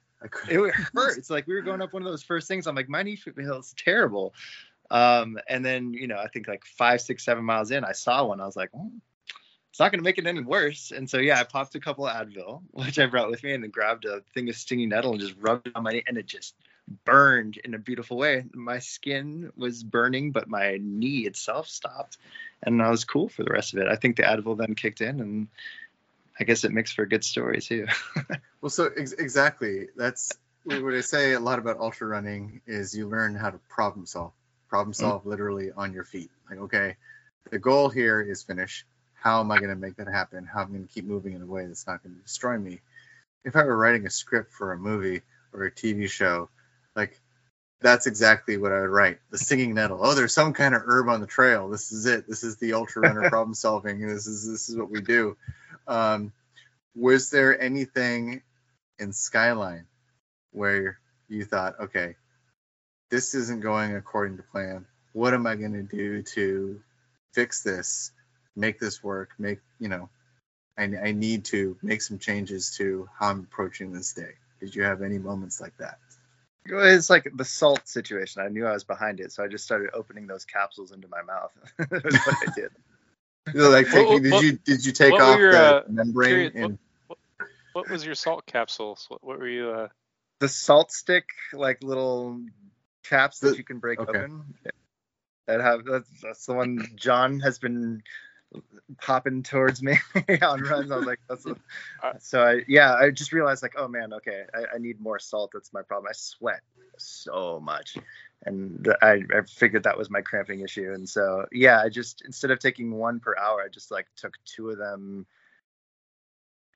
Speaker 2: it hurt. It's like we were going up one of those first things. I'm like, my knee feels terrible. Um, and then you know, I think like five, six, seven miles in, I saw one. I was like, oh, it's not going to make it any worse. And so yeah, I popped a couple of Advil, which I brought with me, and then grabbed a thing of stinging nettle and just rubbed it on my knee, and it just burned in a beautiful way. My skin was burning, but my knee itself stopped, and I was cool for the rest of it. I think the Advil then kicked in, and I guess it makes for a good story too.
Speaker 3: well, so ex- exactly. That's what I say a lot about ultra running is you learn how to problem solve. Problem mm. solve mm-hmm. literally on your feet. Like, okay, the goal here is finish. How am I going to make that happen? How am I going to keep moving in a way that's not going to destroy me? If I were writing a script for a movie or a TV show, like that's exactly what I would write. The singing nettle. Oh, there's some kind of herb on the trail. This is it. This is the ultra runner problem solving. This is this is what we do. Um, was there anything in Skyline where you thought, okay, this isn't going according to plan. What am I going to do to fix this, make this work, make, you know, I, I need to make some changes to how I'm approaching this day. Did you have any moments like that?
Speaker 2: It's like the salt situation. I knew I was behind it, so I just started opening those capsules into my mouth. That's what I did.
Speaker 3: like taking, what, did you did you take off your, the uh, membrane?
Speaker 1: and... What, what, was your salt capsules? What, what were you? Uh...
Speaker 2: The SaltStick, like little caps that you can break okay. open. That have that's, that's the one Jon has been popping towards me on runs. I was like, that's a, uh, so I yeah, I just realized like, oh man, okay, I, I, need more salt. That's my problem. I sweat so much, and I, I figured that was my cramping issue. And so yeah, I just instead of taking one per hour, I just like took two of them,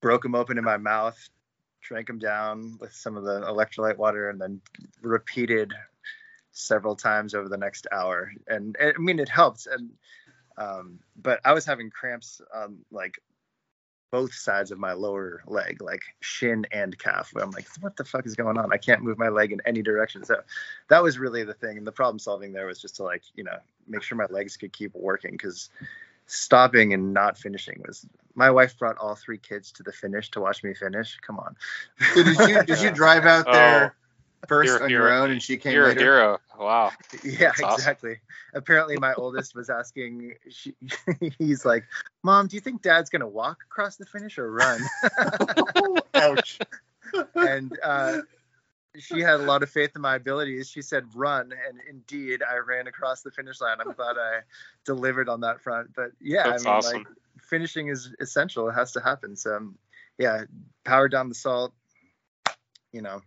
Speaker 2: broke them open in my mouth, drank them down with some of the electrolyte water, and then repeated several times over the next hour. And, and I mean, it helped. And um, but I was having cramps on like both sides of my lower leg, like shin and calf. Where I'm like, what the fuck is going on? I can't move my leg in any direction. So that was really the thing. And the problem solving there was just to like, you know, make sure my legs could keep working because stopping and not finishing was my wife brought all three kids to the finish to watch me finish. Come on.
Speaker 3: So did you did you drive out there
Speaker 1: Oh,
Speaker 3: first
Speaker 1: You're-
Speaker 3: on
Speaker 1: you're-
Speaker 3: your own and she came
Speaker 1: You're a
Speaker 3: later?
Speaker 1: hero. Wow.
Speaker 2: Yeah,
Speaker 1: That's awesome.
Speaker 2: exactly. Apparently, my oldest was asking. She, he's like, "Mom, do you think Dad's gonna walk across the finish or run?"
Speaker 3: Ouch.
Speaker 2: and uh, she had a lot of faith in my abilities. She said, "Run," and indeed, I ran across the finish line. I'm glad I delivered on that front. But yeah,
Speaker 1: That's
Speaker 2: I mean,
Speaker 1: awesome.
Speaker 2: like, finishing is essential. It has to happen. So, um, yeah, power down the salt. You know, do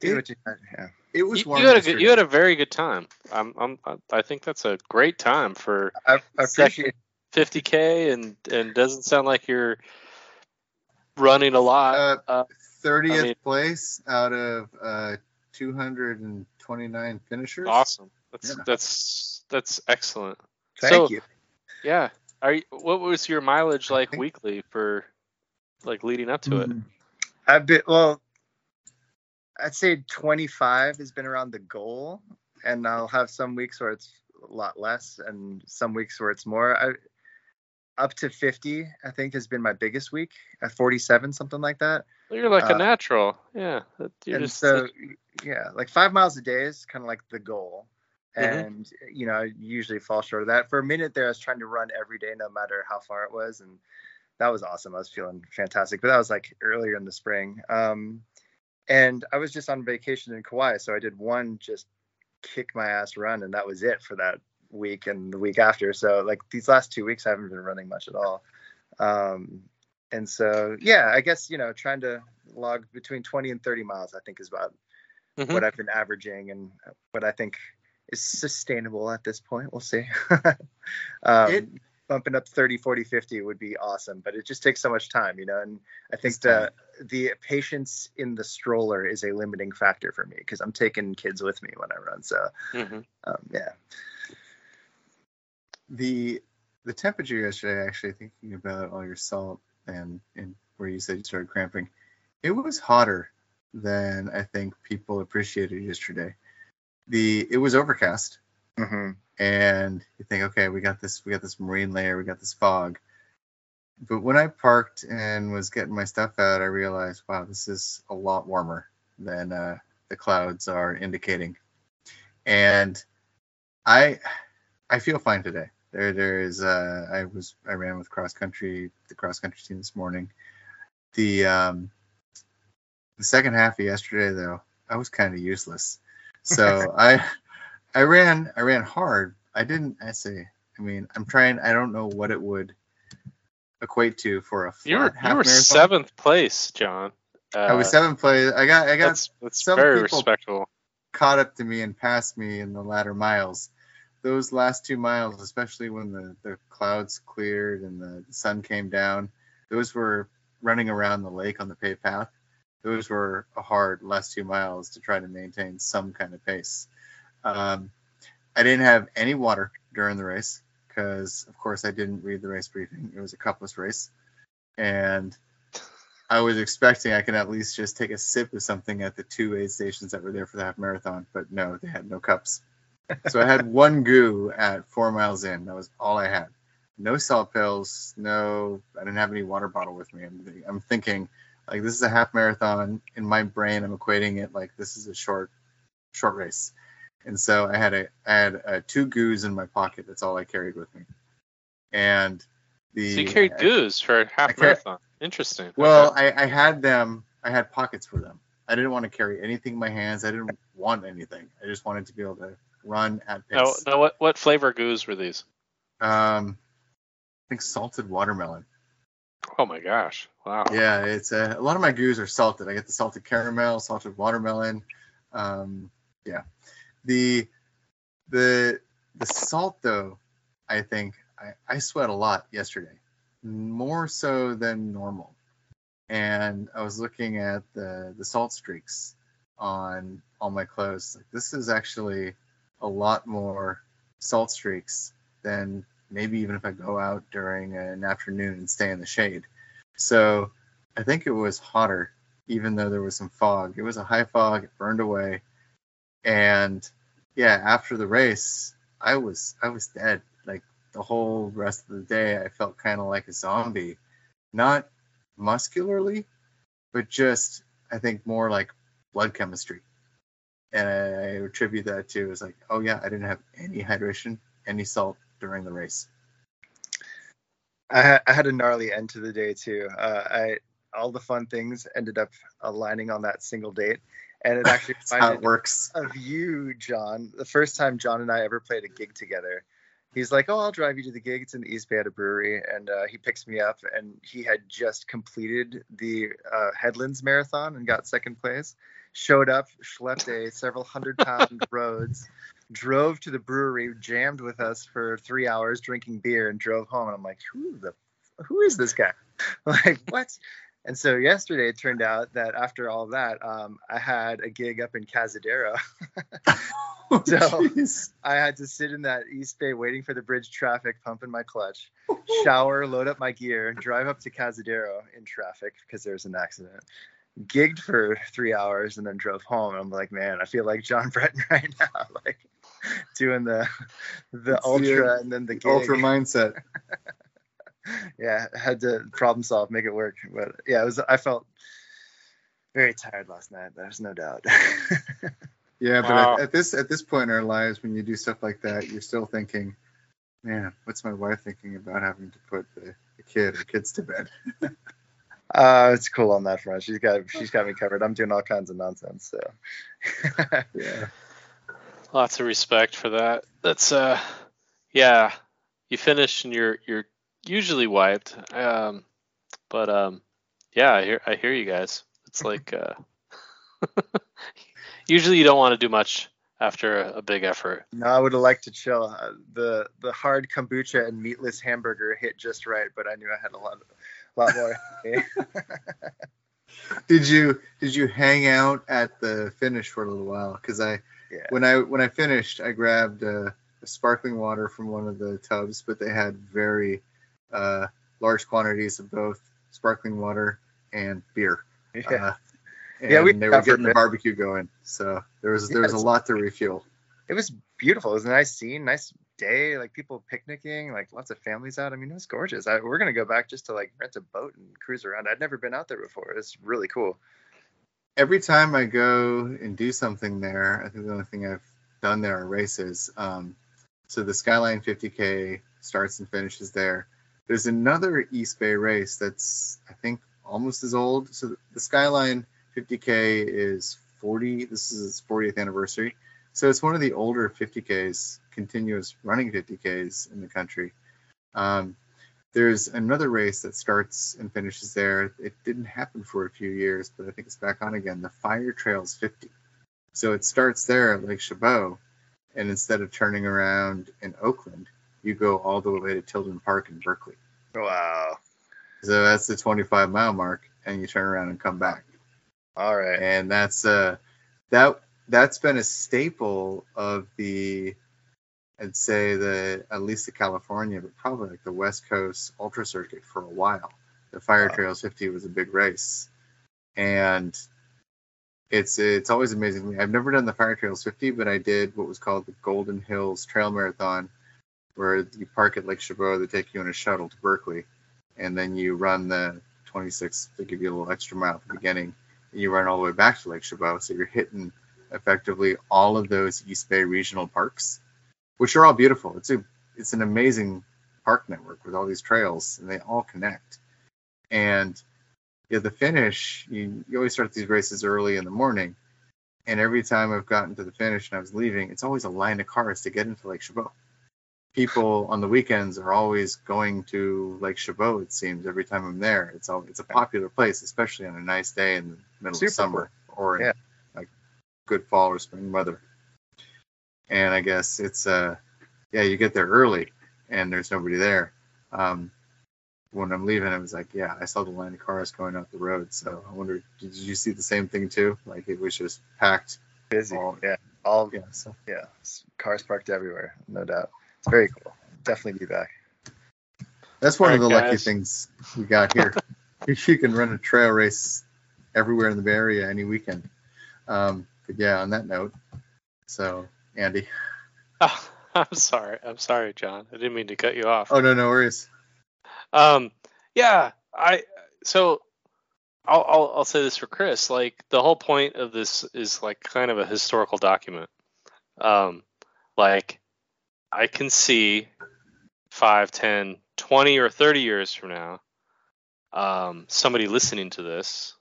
Speaker 3: It-
Speaker 2: what you got. Yeah.
Speaker 3: It was
Speaker 1: You, you had a good, you had a very good time. I'm, I'm, I think that's a great time for
Speaker 2: I, I appreciate
Speaker 1: 50k, and and doesn't sound like you're running a lot. Uh,
Speaker 3: 30th
Speaker 1: I mean-
Speaker 3: place out of uh, 229 finishers.
Speaker 1: awesome. That's
Speaker 3: Yeah.
Speaker 1: that's that's excellent.
Speaker 2: Thank
Speaker 1: So-
Speaker 2: you.
Speaker 1: Yeah. Are you, what was your mileage like weekly for like leading up to it?
Speaker 2: Mhm. I've been well. I'd say 25 has been around the goal, and I'll have some weeks where it's a lot less, and some weeks where it's more. I up to 50, I think, has been my biggest week. At 47, something like that.
Speaker 1: You're like
Speaker 2: Uh,
Speaker 1: a natural. Yeah. You're
Speaker 2: and
Speaker 1: just
Speaker 2: so, yeah, like five miles a day is kind of like the goal.
Speaker 1: Mhm.
Speaker 2: And you know, I usually fall short of that. For a minute there, I was trying to run every day, no matter how far it was, and that was awesome. I was feeling fantastic. But that was like earlier in the spring. Um, and I was just on vacation in Kauai, so I did one just kick my ass run, and that was it for that week and the week after. So like these last two weeks, I haven't been running much at all. Um, and so yeah, I guess you know, trying to log between 20 and 30 miles, I think is about
Speaker 1: Mhm.
Speaker 2: what I've been averaging and what I think is sustainable at this point. We'll see. um,
Speaker 3: It-
Speaker 2: bumping up 30, 40, 50 would be awesome, but it just takes so much time, you know. And I think the the patience in the stroller is a limiting factor for me because I'm taking kids with me when I run. So
Speaker 1: Mhm.
Speaker 2: um, yeah,
Speaker 3: The the temperature yesterday, actually thinking about all your salt and and where you said you started cramping, it was hotter than I think people appreciated yesterday. The it was overcast,
Speaker 2: hmm
Speaker 3: and you think, okay, we got this, we got this marine layer, we got this fog. But when I parked and was getting my stuff out, I realized, wow, this is a lot warmer than uh, the clouds are indicating. And I, I feel fine today. There, there is. Uh, I was, I ran with cross country, the cross country team this morning. The, um, the second half of yesterday, though, I was kind of useless. So I, I ran I ran hard. I didn't I say I mean I'm trying I don't know what it would equate to for a
Speaker 1: You were you were seventh place, Jon. Uh,
Speaker 3: I was seventh place. I got I got
Speaker 1: That's that's
Speaker 3: some
Speaker 1: very
Speaker 3: people-
Speaker 1: respectable.
Speaker 3: caught up to me and passed me in the latter miles. Those last two miles, especially when the, the clouds cleared and the sun came down, those were running around the lake on the paved path. Those were a hard last two miles to try to maintain some kind of pace. Um, I didn't have any water during the race because, of course, I didn't read the race briefing. It was a cupless race. And I was expecting I could at least just take a sip of something at the two aid stations that were there for the half marathon, but no, they had no cups. So I had one goo at four miles in. That was all I had. No salt pills. No, I didn't have any water bottle with me. I'm, I'm thinking like this is a half marathon. In my brain, I'm equating it like this is a short, short race. And so I had a I had uh, two goos in my pocket. That's all I carried with me. And the
Speaker 1: So you carried goos for a half
Speaker 3: I carried-
Speaker 1: marathon. Interesting.
Speaker 3: well,
Speaker 1: Okay.
Speaker 3: I, I had them. I had pockets for them. I didn't want to carry anything in my hands. I didn't want anything. I just wanted to be able to run at
Speaker 1: now,
Speaker 3: pace.
Speaker 1: now what what flavor goos were these?
Speaker 3: Um, I think salted watermelon.
Speaker 1: Oh my gosh! Wow.
Speaker 3: Yeah, it's uh, a lot of my goos are salted. I get the salted caramel, salted watermelon. Um, yeah, the the the salt though, I think I, I sweat a lot yesterday, more so than normal. and I was looking at the the salt streaks on all my clothes. Like, this is actually a lot more salt streaks than maybe even if I go out during an afternoon and stay in the shade. So I think it was hotter, even though there was some fog. It was a high fog, it burned away. And yeah, after the race, I was I was dead. Like the whole rest of the day I felt kind of like a zombie. Not muscularly, but just I think more like blood chemistry. And I, attribute that to is like, oh yeah, I didn't have any hydration, any salt during the race.
Speaker 2: I I had a gnarly end to the day too. Uh, I all the fun things ended up aligning on that single date, and it actually
Speaker 3: how it works.
Speaker 2: Of you, Jon, the first time Jon and I ever played a gig together, he's like, "Oh, I'll drive you to the gig. It's in the East Bay at a brewery," and uh, he picks me up, and he had just completed the uh, Headlands Marathon and got second place showed up, schlepped a several hundred pound roads, drove to the brewery, jammed with us for three hours drinking beer, and drove home. And I'm like, who the who is this guy? like what? And so yesterday it turned out that after all that, um, I had a gig up in Cazadero. oh, so geez. I had to sit in that East Bay waiting for the bridge traffic, pumping my clutch, shower, load up my gear, drive up to Cazadero in traffic because there was an accident, gigged for three hours and then drove home. I'm like, man, I feel like Jon Bretan right now, like doing the the it's ultra the, and then the gig.
Speaker 3: ultra mindset.
Speaker 2: yeah, had to problem solve, make it work. But yeah, it was. I felt very tired last night. There's no doubt.
Speaker 3: yeah, but wow. at, at, this at this point in our lives, when you do stuff like that, you're still thinking, man, what's my wife thinking about having to put the, the kid or kids to bed?
Speaker 2: Uh, it's cool on that front. She's got she's got me covered. I'm doing all kinds of nonsense. So
Speaker 3: yeah,
Speaker 1: lots of respect for that. That's uh, yeah, you finish and you're you're usually wiped. Um, but um, yeah, I hear I hear you guys. It's like uh, usually you don't want to do much after a, a big effort.
Speaker 2: No, I would have liked to chill. Uh, the the hard kombucha and meatless hamburger hit just right, but I knew I had a lot of lot more.
Speaker 3: did you did you hang out at the finish for a little while? Because I yeah. when I when I finished, I grabbed uh, a sparkling water from one of the tubs, but they had very uh, large quantities of both sparkling water and beer. Yeah, uh, and yeah, we they were getting the barbecue going, so there was there was a lot to refuel.
Speaker 2: It was beautiful. It was a nice scene, nice day, like people picnicking, like lots of families out. I mean, it was gorgeous. I, we're gonna go back just to like rent a boat and cruise around. I'd never been out there before. It's really cool.
Speaker 3: Every time I go and do something there, I think the only thing I've done there are races. Um, so the Skyline 50K starts and finishes there. There's another East Bay race that's I think almost as old. So the Skyline 50K is 40. This is its 40th anniversary. So it's one of the older 50Ks continuous running 50Ks in the country. Um, there's another race that starts and finishes there. It didn't happen for a few years, but I think it's back on again. The Fire Trails 50. So it starts there at Lake Chabot, and instead of turning around in Oakland, you go all the way to Tilden Park in Berkeley.
Speaker 2: Wow.
Speaker 3: So that's the 25 mile mark, and you turn around and come back.
Speaker 2: All right.
Speaker 3: And that's uh that that's been a staple of the I'd say the at least the California, but probably like the West Coast Ultra Circuit for a while. The Fire wow. Trails 50 was a big race, and it's it's always amazing to me. I've never done the Fire Trails 50, but I did what was called the Golden Hills Trail Marathon, where you park at Lake Chabot, they take you in a shuttle to Berkeley, and then you run the 26. They give you a little extra mile at the beginning, and you run all the way back to Lake Chabot. So you're hitting effectively all of those East Bay regional parks which are all beautiful. It's a it's an amazing park network with all these trails, and they all connect. And yeah, the finish, you, you always start these races early in the morning, and every time I've gotten to the finish and I was leaving, it's always a line of cars to get into Lake Chabot. People on the weekends are always going to Lake Chabot. It seems every time I'm there, it's all it's a popular place, especially on a nice day in the middle Super of summer cool. or in yeah. like good fall or spring weather and I guess it's uh yeah you get there early and there's nobody there. Um, when I'm leaving, I was like, yeah, I saw the line of cars going up the road. So I wonder, did you see the same thing too? Like it was just packed.
Speaker 2: Busy.
Speaker 3: All-
Speaker 2: yeah. All
Speaker 3: Yeah. So
Speaker 2: yeah. Cars parked everywhere, no doubt. It's very cool. Definitely be back.
Speaker 3: that's one of the
Speaker 1: Alright,
Speaker 3: lucky things we got here. you can run a trail race everywhere in the Bay Area any weekend. Um, but yeah, on that note, so Andy.
Speaker 1: Oh, I'm sorry. I'm sorry, Jon. I didn't mean to cut you off.
Speaker 3: Oh no, no worries.
Speaker 1: Um, yeah, I so I'll, I'll I'll say this for Chris. Like the whole point of this is like kind of a historical document. Um, like I can see five, ten, twenty, or 30 years from now, um, somebody listening to this,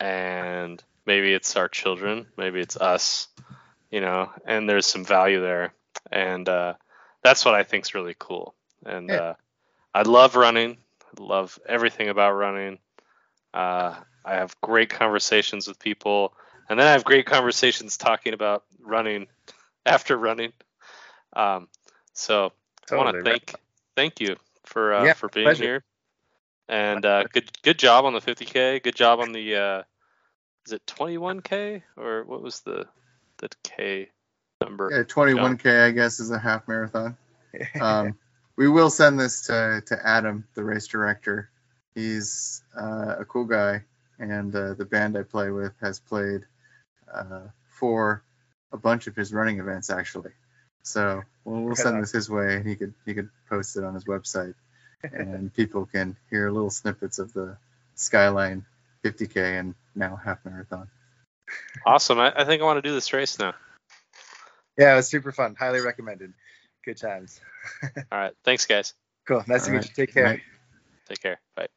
Speaker 1: and maybe it's our children, maybe it's us, you know, and there's some value there, and uh, that's what I think is really cool. And uh, I love running. I love everything about running. Uh, I have great conversations with people, and then I have great conversations talking about running after running. Um, so I want to
Speaker 2: Totally.
Speaker 1: thank thank you for uh,
Speaker 2: Yeah,
Speaker 1: for being
Speaker 2: pleasure.
Speaker 1: here, and uh, good good job on the 50k. Good job on the uh, is it 21k or what was the the k number?
Speaker 3: Yeah, 21k, I guess, is a half marathon. Um, we will send this to, to Adam, the race director. He's uh, a cool guy, and uh, the band I play with has played uh, for a bunch of his running events actually. So we'll, we'll send this his way, and he could he could post it on his website, and people can hear little snippets of the Skyline 50k and now half marathon.
Speaker 1: Awesome. I, I think I want to do this race now.
Speaker 2: yeah, it was super fun. Highly recommended. Good times.
Speaker 1: All right. Thanks, guys.
Speaker 2: Cool. Nice to
Speaker 3: All
Speaker 2: meet
Speaker 3: right.
Speaker 2: you. Take care.
Speaker 3: Night.
Speaker 1: Take care. Bye.